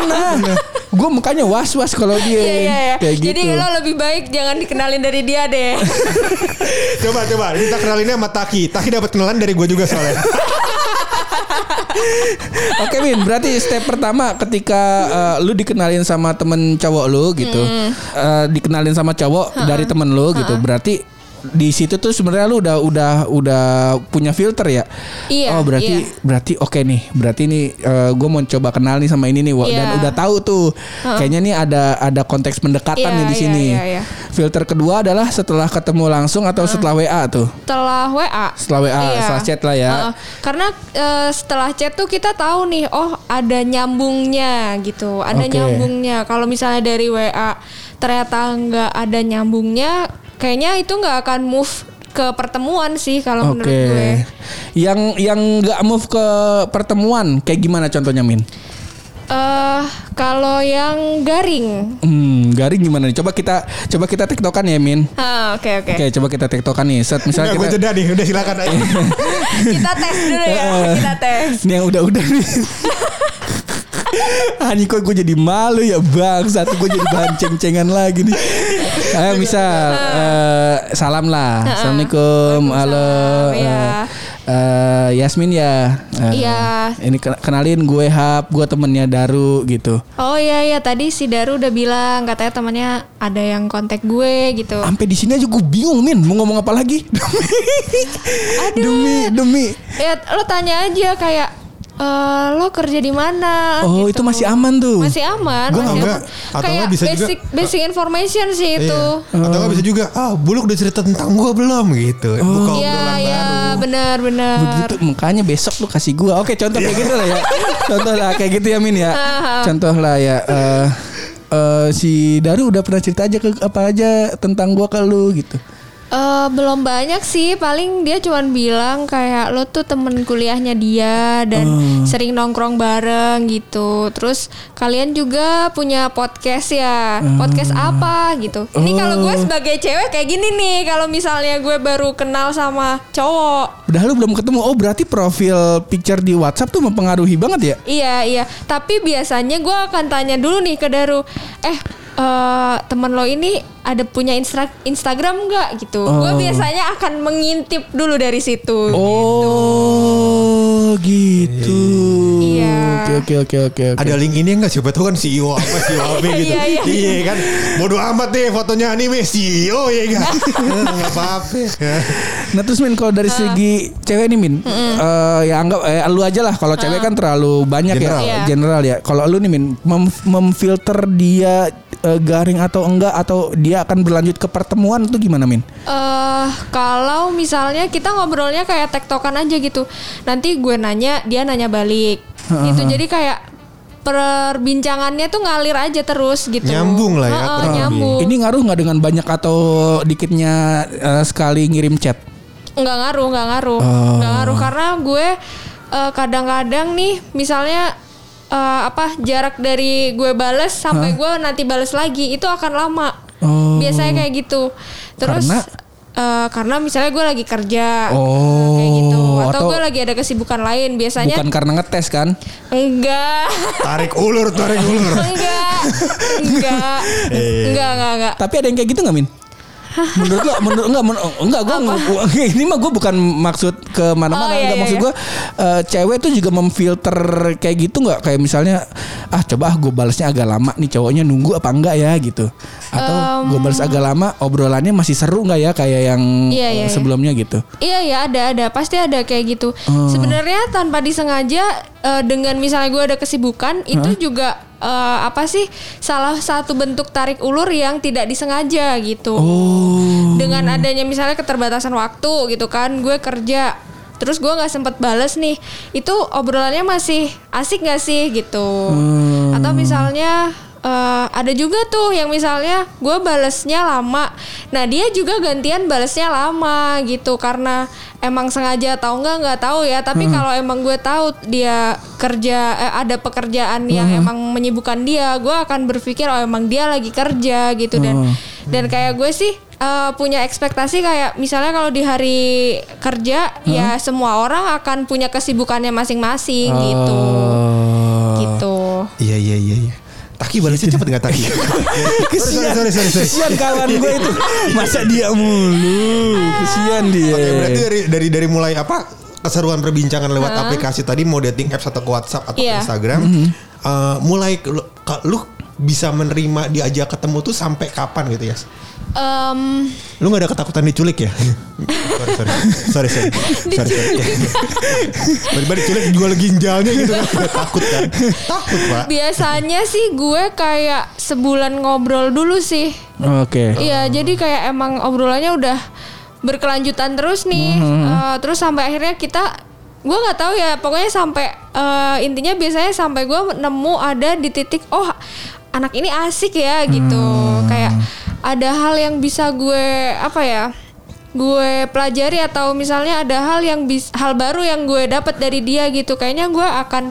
Gue makanya was was kalau dia Iya iya iya. kayak gitu Jadi lo lebih baik jangan dikenalin dari dia deh. (laughs) coba coba kita kenalinnya sama Taki. Taki dapat kenalan dari gue juga soalnya. (laughs) Oke Min, berarti step pertama ketika uh, lu dikenalin sama temen cowok lu gitu, Hmm. uh, dikenalin sama cowok dari temen lu gitu, berarti di situ tuh sebenarnya lu udah udah udah punya filter ya. Iya, Oh berarti iya. berarti oke nih, berarti nih gue mau coba kenal nih sama ini nih, Wak. dan Iya. udah tahu tuh, kayaknya nih ada ada konteks pendekatan Iya, nih di iya, sini. iya, iya. Filter kedua adalah setelah ketemu langsung atau setelah WA tuh. Setelah WA. Setelah WA, setelah chat lah ya. Heeh. karena eh, setelah chat tuh kita tahu nih, oh ada nyambungnya gitu, ada Oke. nyambungnya. Kalau misalnya dari WA ternyata nggak ada nyambungnya, kayaknya itu nggak akan move ke pertemuan sih kalau Oke. menurut gue. Yang yang nggak move ke pertemuan kayak gimana contohnya Min? Eh kalau yang garing, Hmm, garing gimana nih? Coba kita coba kita tektokan ya Min. Ah, oke oke. Oke, coba kita tektokan nih. Set misalnya kita jeda nih. Udah silakan aja. (laughs) kita tes dulu ya, kita tes. ini yang udah-udah nih. Ani kok gue jadi malu ya bang. Satu gue jadi bahan ceng-cengan lagi nih. Ayo misal eh, Salam lah. Assalamualaikum. Halo. Eh, eh, Yasmin ya? Eh, Iya. Ini ken- kenalin gue Hap Gue temennya Daru gitu. Oh iya iya. Tadi si Daru udah bilang katanya temannya ada yang kontak gue gitu. Sampai di sini aja gue bingung Min. Mau ngomong apa lagi? (laughs) Aduh. Demi Demi. Ya lo tanya aja kayak eh lo kerja di mana? Oh gitu. itu masih aman tuh Masih aman. Enggak. aman. Atau Kayak bisa juga- basic basic information sih itu. Iya. Atau nggak bisa juga. Ah, buluk udah cerita tentang gue belum gitu. Buka Iya iya benar benar. Begitu makanya besok lu kasih gua. Oke, contoh kayak gitu lah ya. (laughs) Contoh lah kayak gitu ya Min ya. Contoh lah ya eh eh, si Daru udah pernah cerita aja ke apa aja tentang gua ke lu gitu. Eh, belum banyak sih. Paling dia cuman bilang kayak lo tuh temen kuliahnya dia dan Oh. sering nongkrong bareng gitu. Terus kalian juga punya podcast ya? Podcast apa gitu? Ini kalau gue Oh. sebagai cewek kayak gini nih. Kalau misalnya gue baru kenal sama cowok. Udah lu belum ketemu. Oh, berarti profil picture di WhatsApp tuh mempengaruhi banget ya? iya iya. Tapi biasanya gue akan tanya dulu nih ke Daru. Eh eh, temen lo ini ada punya instra- Instagram nggak gitu gue Oh. biasanya akan mengintip dulu dari situ Oh, gitu. Iya. Oke, oke, oke, oke. Ada link ini enggak siapa tahu kan CEO apa CEO (laughs) apa gitu. Iya, iya. kan. Bodoh amat deh fotonya anime CEO ya kan. Enggak (laughs) apa-apa. Nah terus Min kalau dari segi cewek nih Min eh, Ya anggap eh, lu aja lah Kalau cewek kan terlalu banyak General. ya Iya. General ya Kalau lu nih Min mem- Memfilter dia eh, garing atau enggak Atau dia akan berlanjut ke pertemuan itu gimana Min? eh kalau misalnya kita ngobrolnya kayak tektokan aja gitu nanti gue nanya dia nanya balik gitu jadi kayak perbincangannya tuh ngalir aja terus gitu Nyambung lah ya, kurang lebih. nyambung Ini ngaruh nggak dengan banyak atau dikitnya eh, sekali ngirim chat? nggak ngaruh nggak ngaruh Oh. nggak ngaruh karena gue eh, kadang-kadang nih misalnya eh, apa jarak dari gue bales sampai gue nanti bales lagi itu akan lama Oh. biasanya kayak gitu terus Karena? Eh, karena misalnya gue lagi kerja Oh, kayak gitu atau, atau- gue lagi ada kesibukan lain biasanya Bukan karena ngetes kan? enggak Tarik ulur, tarik ulur. enggak enggak Eh. enggak enggak enggak Tapi ada yang kayak gitu nggak Min? Menurut lo menurut enggak menur, enggak gue ini mah gue bukan maksud ke mana-mana Oh, iya, enggak. iya, maksud iya. gue eh, cewek tuh juga memfilter kayak gitu nggak kayak misalnya ah coba ah gue balasnya agak lama nih cowoknya nunggu apa enggak ya? gitu. Atau gue balas agak lama obrolannya masih seru nggak ya? Kayak yang Iya, iya, eh, iya. sebelumnya gitu. Iya ya ada ada. Pasti ada kayak gitu. Oh. Sebenarnya tanpa disengaja eh, dengan misalnya gue ada kesibukan itu juga eh, apa sih salah satu bentuk tarik ulur yang tidak disengaja gitu. oh. Dengan adanya misalnya keterbatasan waktu gitu kan gue kerja terus gue nggak sempet bales nih itu obrolannya masih asik gak sih gitu? Atau misalnya eh, ada juga tuh yang misalnya gue balesnya lama. Nah dia juga gantian balesnya lama gitu karena emang sengaja atau enggak nggak tahu ya. Tapi kalau emang gue tahu dia kerja eh, ada pekerjaan yang emang menyibukkan dia gue akan berpikir oh emang dia lagi kerja gitu. Dan dan kayak gue sih eh, punya ekspektasi kayak misalnya kalau di hari kerja ya semua orang akan punya kesibukannya masing-masing gitu. Oh. gitu. Iya iya iya iya. Taki balasnya cepet gak Taki? (laughs) kesian sorry, sorry, sorry. kesian kawan gue itu masa dia mulu kesian dia Oke, berarti dari dari dari mulai apa keseruan perbincangan lewat aplikasi tadi mau dating apps atau ke WhatsApp atau ke Iya. Instagram, eh, mulai ke- lu, ka- lu bisa menerima diajak ketemu tuh sampai kapan gitu ya? Em, Lu gak ada ketakutan diculik ya? sorry sorry sorry sorry (laughs) sorry sorry. Tiba-tiba diculik jual ginjalnya gitu kan? Takut kan? Takut pak. biasanya sih gue kayak sebulan ngobrol dulu sih oke Iya, jadi kayak emang obrolannya udah berkelanjutan terus nih. Eh, terus sampai akhirnya kita gue nggak tahu ya, pokoknya sampai eh, intinya biasanya sampai gue nemu ada di titik oh anak ini asik ya gitu. Kayak ada hal yang bisa gue apa ya? gue pelajari atau misalnya ada hal yang bis, hal baru yang gue dapat dari dia gitu. Kayaknya gue akan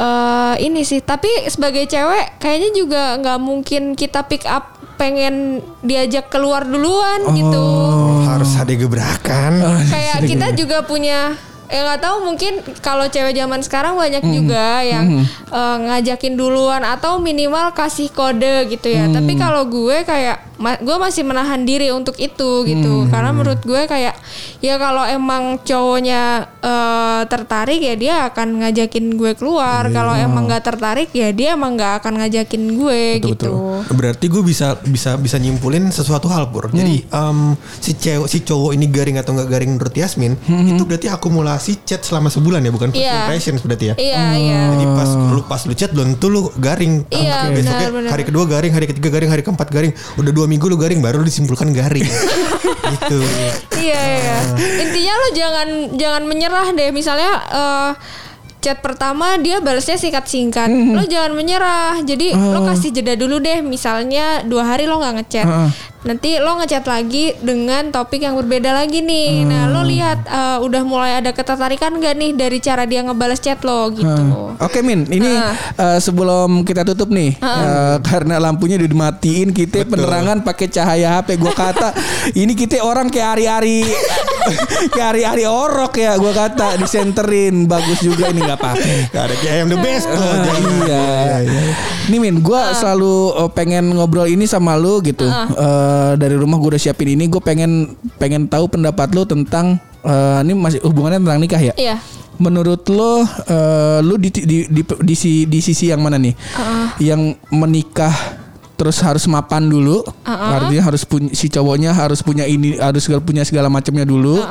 eh ini sih. Tapi sebagai cewek kayaknya juga nggak mungkin kita pick up pengen diajak keluar duluan gitu. Oh, harus ada gebrakan. kayak kita juga punya ya nggak tahu mungkin kalau cewek zaman sekarang banyak juga yang eh, ngajakin duluan atau minimal kasih kode gitu ya. Tapi kalau gue kayak ma- gue masih menahan diri untuk itu gitu karena menurut gue kayak ya kalau emang cowoknya eh, tertarik ya dia akan ngajakin gue keluar kalau emang nggak tertarik ya dia emang nggak akan ngajakin gue gitu Berarti gue bisa bisa bisa nyimpulin sesuatu hal pur. Jadi em, si cewek si cowok ini garing atau nggak garing menurut Yasmin itu berarti akumulasi chat selama sebulan ya bukan first Iya. impressions berarti ya. iya iya Jadi pas lu pas lu chat belum tentu lu garing. Iya, Oke, besoknya benar, benar. hari kedua garing, hari ketiga garing, hari keempat garing. Udah dua minggu lu garing baru lu disimpulkan garing. (laughs) gitu. Iya, iya. Intinya lo jangan jangan menyerah deh. Misalnya eh, chat pertama dia balasnya singkat-singkat. Lo jangan menyerah. Jadi lo kasih jeda dulu deh. Misalnya dua hari lo nggak ngechat. Nanti lo ngechat lagi dengan topik yang berbeda lagi nih. Nah lo lihat eh, udah mulai ada ketertarikan gak nih dari cara dia ngebalas chat lo gitu. Oke Min, ini Ah. eh, sebelum kita tutup nih, eh, karena lampunya udah dimatiin, kita penerangan pakai cahaya HP. Gua kata (laughs) ini kita orang kayak hari-hari, (laughs) kayak hari-hari orok ya. Gua kata disenterin, bagus juga ini nggak apa-apa. Gak ada kayak the best kok. jangan. iya. Nih Min, gua selalu eh, pengen ngobrol ini sama lu gitu. Eh, dari rumah gua udah siapin ini, gue pengen pengen tahu pendapat lu tentang eh, ini masih hubungannya tentang nikah ya. Iya. Menurut lo, eh, lu di, di, di, di, si- di sisi yang mana nih? Yang menikah terus harus mapan dulu, artinya harus punya si cowoknya harus punya ini, harus segala- punya segala macamnya dulu,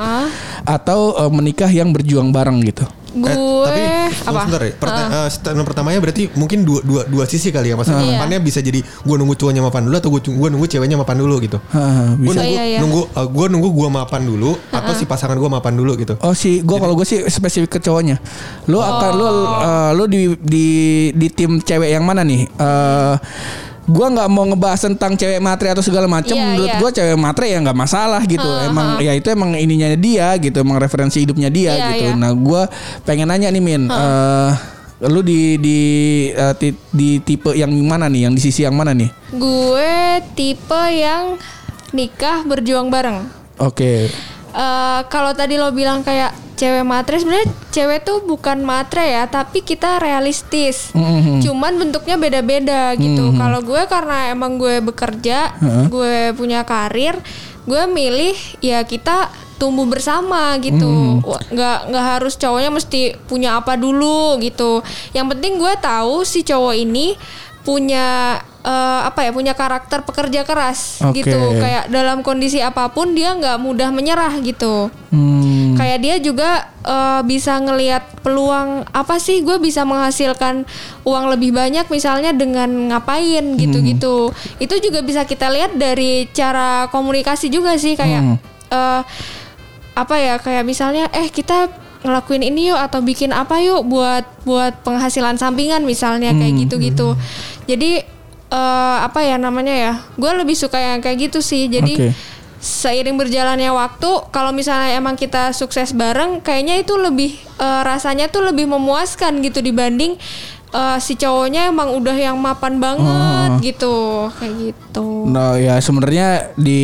atau eh, menikah yang berjuang bareng gitu? Gue Eh, tapi apa? sebentar ya. Perta- eh, statement pertamanya berarti mungkin dua, dua, dua sisi kali ya. Maksudnya Iya. mapannya bisa jadi gue nunggu cowoknya mapan dulu atau gue nunggu ceweknya mapan dulu gitu. Hah, Gue bisa. nunggu, Iya, iya. nunggu gue nunggu gue mapan dulu atau si pasangan gue mapan dulu gitu. Oh si gue kalau gue sih spesifik ke cowoknya. Lu akan lu eh, lu di di di tim cewek yang mana nih? Eh gua nggak mau ngebahas tentang cewek matre atau segala macam. Iya, Menurut iya. gua cewek matre ya nggak masalah gitu. emang ya itu emang ininya dia gitu. Emang referensi hidupnya dia Iya, gitu. iya. Nah gua pengen nanya nih Min. eh, lu di di eh, ti- di tipe yang mana nih? Yang di sisi yang mana nih? Gue tipe yang nikah berjuang bareng. Oke. Eh, kalau tadi lo bilang kayak cewek matre sebenarnya cewek tuh bukan matre ya tapi kita realistis. Mhm. cuman bentuknya beda-beda gitu. Kalau gue karena emang gue bekerja gue punya karir gue milih ya kita tumbuh bersama gitu. Nggak nggak harus cowoknya mesti punya apa dulu gitu. Yang penting gue tahu si cowok ini punya eh, apa ya punya karakter pekerja keras Oke. gitu. Kayak dalam kondisi apa pun dia nggak mudah menyerah gitu. Hmm. kayak dia juga eh, bisa ngelihat peluang apa sih gue bisa menghasilkan uang lebih banyak misalnya dengan ngapain gitu-gitu. Itu juga bisa kita lihat dari cara komunikasi juga sih kayak eh, apa ya kayak misalnya eh kita ngelakuin ini yuk atau bikin apa yuk buat buat penghasilan sampingan misalnya kayak gitu-gitu. Jadi eh, apa ya namanya ya gue lebih suka yang kayak gitu sih. Jadi Oke. seiring berjalannya waktu kalau misalnya emang kita sukses bareng kayaknya itu lebih eh, rasanya tuh lebih memuaskan gitu dibanding eh, si cowoknya emang udah yang mapan banget gitu kayak gitu. Nah ya sebenarnya di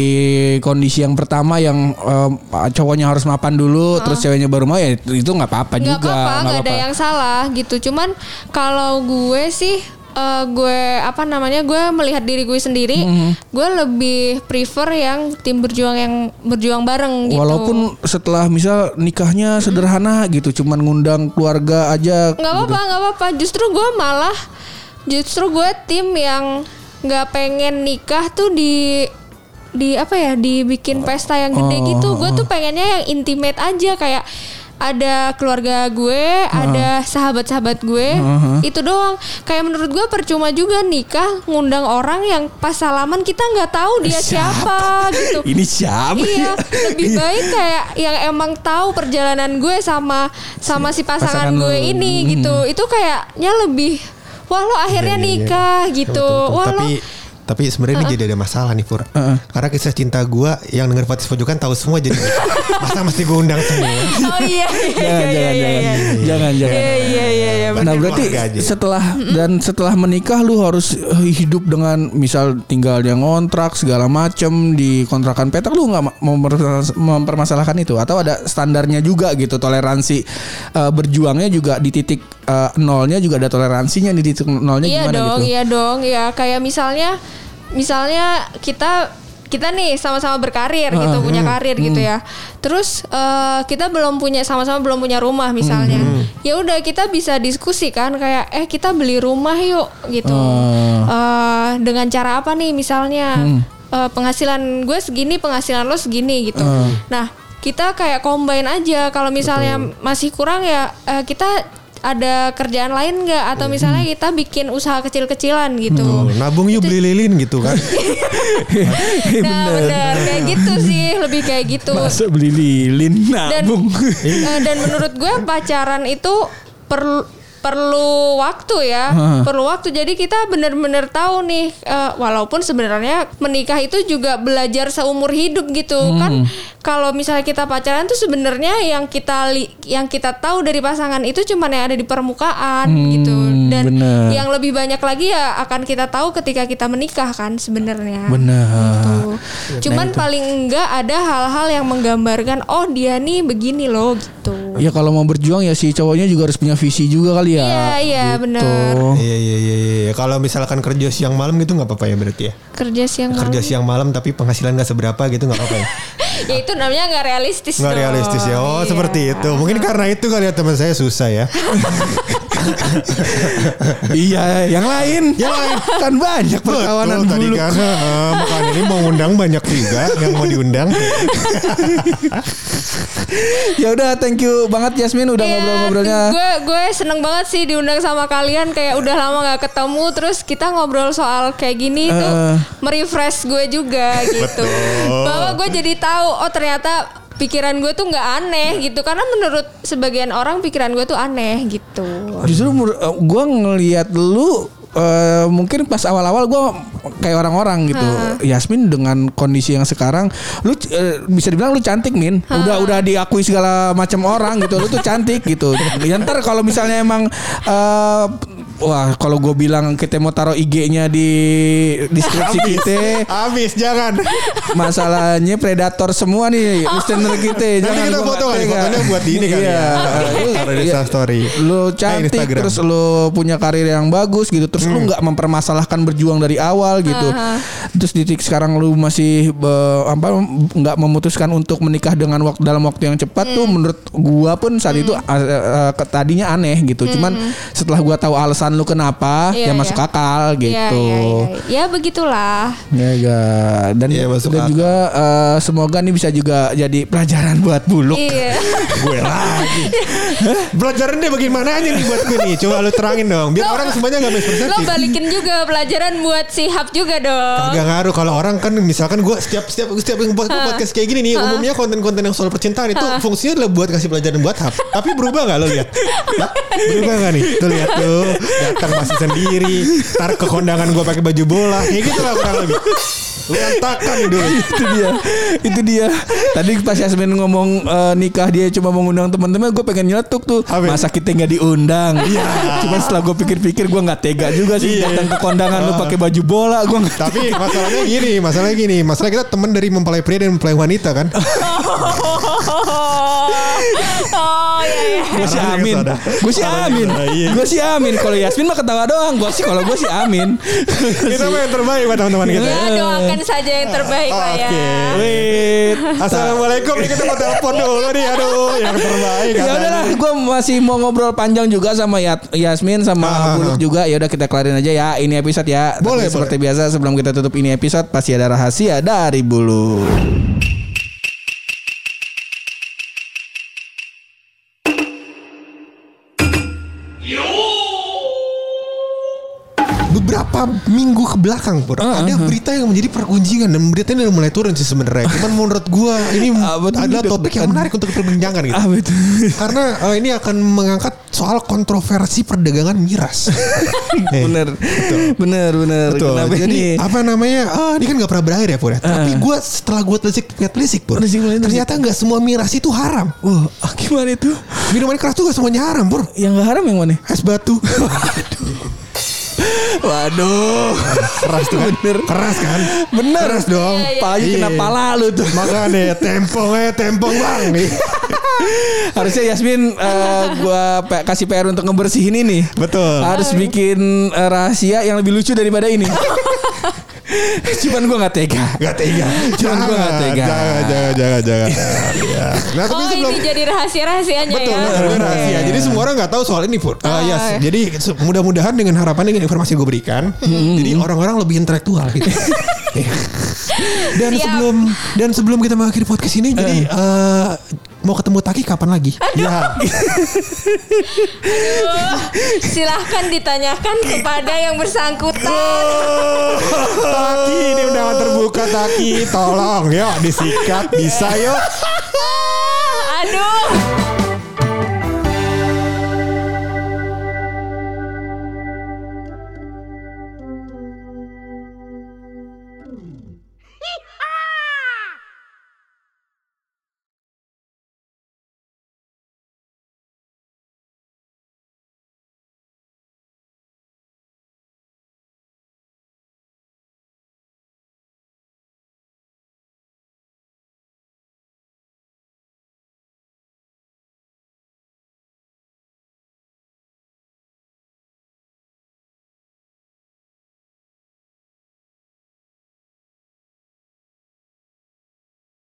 kondisi yang pertama yang em, cowoknya harus mapan dulu, terus ceweknya baru mau ya itu nggak apa-apa nggak juga. apa-apa nggak nggak ada yang salah gitu. Cuman kalau gue sih eh, gue apa namanya gue melihat diri gue sendiri Mm-hmm. gue lebih prefer yang tim berjuang yang berjuang bareng gitu. Walaupun setelah misal nikahnya sederhana gitu, cuman ngundang keluarga aja. nggak apa-apa nggak apa-apa. Justru gue malah justru gue tim yang nggak pengen nikah tuh di di apa ya dibikin pesta yang gede Oh, gitu. Gue tuh pengennya yang intimate aja kayak ada keluarga gue, ada sahabat-sahabat gue, itu doang. Kayak menurut gue percuma juga nikah ngundang orang yang pas salaman kita nggak tahu dia siapa, gitu. Ini siapa? Iya, lebih baik kayak yang emang tahu perjalanan gue sama sama si pasangan, pasangan gue lu. ini gitu. Itu kayaknya lebih wah lo akhirnya Iya, iya, iya. nikah gitu. Betul, betul. Wah lo tapi sebenarnya ini jadi ada masalah nih Pur. Karena kisah cinta gua yang denger Fatis Pojokan tahu semua jadi (laughs) masa mesti gue undang semua. Oh iya. jangan, iya, jangan, iya, jangan, iya. jangan, jangan. Iya iya iya iya. Nah Banyak berarti keluarga aja. setelah dan setelah menikah lu harus eh, hidup dengan misal tinggal yang ngontrak segala macem di kontrakan petak lu nggak ma- mempermas- mempermasalahkan itu atau ada standarnya juga gitu toleransi eh, berjuangnya juga di titik eh, nolnya juga ada toleransinya di titik nolnya Iya gimana dong, gitu? iya dong. Ya kayak misalnya misalnya kita kita nih sama-sama berkarir gitu, punya karir gitu ya. Terus eh, kita belum punya sama-sama belum punya rumah misalnya. Ya udah kita bisa diskusi kan kayak eh kita beli rumah yuk gitu. Eh, dengan cara apa nih misalnya eh, penghasilan gue segini, penghasilan lo segini gitu. Nah, kita kayak combine aja kalau misalnya masih kurang ya eh, kita ada kerjaan lain nggak atau misalnya kita bikin usaha kecil-kecilan gitu. Tuh, nabung yuk beli lilin gitu kan. (laughs) Nah, benar kayak gitu sih, lebih kayak gitu. Masa beli lilin Dan nabung? eh, dan menurut gue pacaran itu perlu perlu waktu ya, perlu waktu. Jadi kita benar-benar tahu nih, eh, walaupun sebenarnya menikah itu juga belajar seumur hidup gitu kan. Kalau misalnya kita pacaran tuh sebenarnya yang kita li- yang kita tahu dari pasangan itu cuman yang ada di permukaan gitu. Dan bener. yang lebih banyak lagi ya akan kita tahu ketika kita menikah kan sebenarnya. Benar. Gitu. Cuman paling enggak ada hal-hal yang menggambarkan oh dia nih begini loh gitu. Ya kalau mau berjuang ya si cowoknya juga harus punya visi juga kali ya. Iya iya benar. Iya iya iya iya. Kalau misalkan kerja siang malam gitu nggak apa-apa ya berarti ya. Kerja siang malam. Kerja siang malam tapi penghasilan nggak seberapa gitu nggak apa-apa ya. (laughs) ya itu namanya nggak realistis. Nggak realistis ya. Oh Iya. seperti itu. Mungkin karena itu kali ya teman saya susah ya. (laughs) iya, yang lain. Yang lain. kan banyak perkawanan Betul, tadi dulu. kan eh, makanya ini mau undang banyak juga yang mau diundang. (laughs) ya udah, thank you banget Yasmin udah Iya, ngobrol-ngobrolnya. Gue gue seneng banget sih diundang sama kalian kayak udah lama nggak ketemu terus kita ngobrol soal kayak gini tuh Eh. merefresh gue juga gitu. Bahwa gue jadi tahu oh ternyata pikiran gue tuh nggak aneh gitu karena menurut sebagian orang pikiran gue tuh aneh gitu. Justru gue ngelihat lu eh, mungkin pas awal-awal gue kayak orang-orang gitu. Yasmin dengan kondisi yang sekarang, lu eh, bisa dibilang lu cantik min. Udah udah diakui segala macam orang gitu. Lu tuh cantik gitu. (laughs) Ya ntar kalau misalnya emang eh, wah kalau gue bilang kita mau taruh IG-nya di deskripsi (laughs) kita, Habis jangan. (laughs) masalahnya predator semua nih listener (laughs) kita. Nanti kita gua foto kali, fotonya buat di ini kali Iya. ya. Lu- Taruh di iya. Instastory. Lu Eh, cantik Instagram. terus lu punya karir yang bagus gitu terus lu nggak mempermasalahkan berjuang dari awal gitu. Terus di titik sekarang lu masih be- apa nggak memutuskan untuk menikah dengan waktu dalam waktu yang cepat tuh menurut gua pun saat itu uh, uh, tadinya aneh gitu. Cuman setelah gua tahu alasan lu kenapa Iya, ya masuk iya. akal Iya, gitu. iya, iya. Ya begitulah. Ya, ya. Dan, Iya, masuk dan akal. juga uh, semoga nih bisa juga jadi pelajaran buat buluk. Iya. (laughs) gue lagi. Pelajaran deh bagaimana aja nih buat gue nih. Coba lu terangin dong. Biar Lo- orang semuanya gak Lo mispersepsi. balikin juga pelajaran buat si Hap juga dong. Kagak ngaruh kalau orang kan misalkan gue setiap setiap setiap yang buat podcast kayak gini nih umumnya konten-konten yang soal percintaan itu fungsinya adalah buat kasih pelajaran buat hap. Tapi berubah nggak lo lihat? Berubah nggak nih? Tuh lihat tuh datang masih sendiri. Tar ke kondangan gue pakai baju bola. Kayak gitu lah kurang lebih. Berantakan nih dulu. itu dia itu dia tadi pas Yasmin ngomong eh, nikah dia cuma mengundang teman-teman gue pengen nyeletuk tuh Apa? masa kita nggak diundang iya cuman setelah gue pikir-pikir gue nggak tega juga sih Iya. datang ke kondangan lu pakai baju bola gue nggak Tapi masalahnya gini, masalahnya gini, masalah kita teman dari mempelai pria dan mempelai wanita kan. (laughs) iya iya. gue sih ke amin gue sih Arahnya amin gue sih amin kalau Yasmin mah ketawa doang gue sih kalau gue sih amin Kita mah yang terbaik buat teman-teman kita. Ya doakan saja yang terbaik lah ya. Oke. Wait. Assalamualaikum nih kita mau telepon dulu nih. Aduh, yang terbaik. Ya katanya. udahlah, gue masih mau ngobrol panjang juga sama Yasmin sama Ah, Buluk ah. juga. Ya udah kita kelarin aja ya ini episode ya. Boleh, seperti biasa sebelum kita tutup ini episode pasti ada rahasia dari Buluk. Beberapa minggu ke belakang pur Ah, ada berita yang menjadi pergunjingan dan beritanya udah mulai turun sih sebenarnya. (laughs) Cuman menurut gua ini tuh? adalah topik yang menarik untuk diperbincangkan gitu. Ah betul. (laughs) Karena eh, ini akan mengangkat soal kontroversi perdagangan miras. (laughs) Eh, bener, bener, bener. Betul. Kenapa Jadi ini? apa namanya? ah, ini kan nggak pernah berakhir ya pur ya. Tapi gue setelah gue telisik telisik pur, Telisik, ternyata nggak semua miras itu haram. Wah, ah, gimana itu? Minuman keras tuh gak semuanya haram pur. Yang gak haram yang mana? Es batu. Waduh, keras tuh kan. Bener. Keras kan. bener. Keras dong. Iya, iya. Palanya kena Iya. pala lu tuh. Makanya tempong aja tempong bang nih. (laughs) Harusnya Yasmin eh, gua pe- kasih PR untuk ngebersihin ini. Betul. Harus bikin eh, rahasia yang lebih lucu daripada ini. (laughs) (laughs) Cuman gua nggak tega. Gak tega. Cuman gua nggak tega. Jangan, jangan, jangan, jangan. ya. Nah, tapi Oh belum ini jadi rahasia-rahasianya Betul, ya. betul, rahasia. Jadi semua orang nggak tahu soal ini pun. Ah. yes. Jadi se- mudah-mudahan dengan harapan dengan informasi yang gue berikan, jadi orang-orang lebih intelektual gitu. (laughs) dan Siap. sebelum dan sebelum kita mengakhiri podcast ini, jadi eh, mau ketemu Taki kapan lagi? Ya, Aduh, silahkan ditanyakan kepada yang bersangkutan. Taki ini undangan terbuka Taki, tolong yuk disikat bisa yuk. Aduh.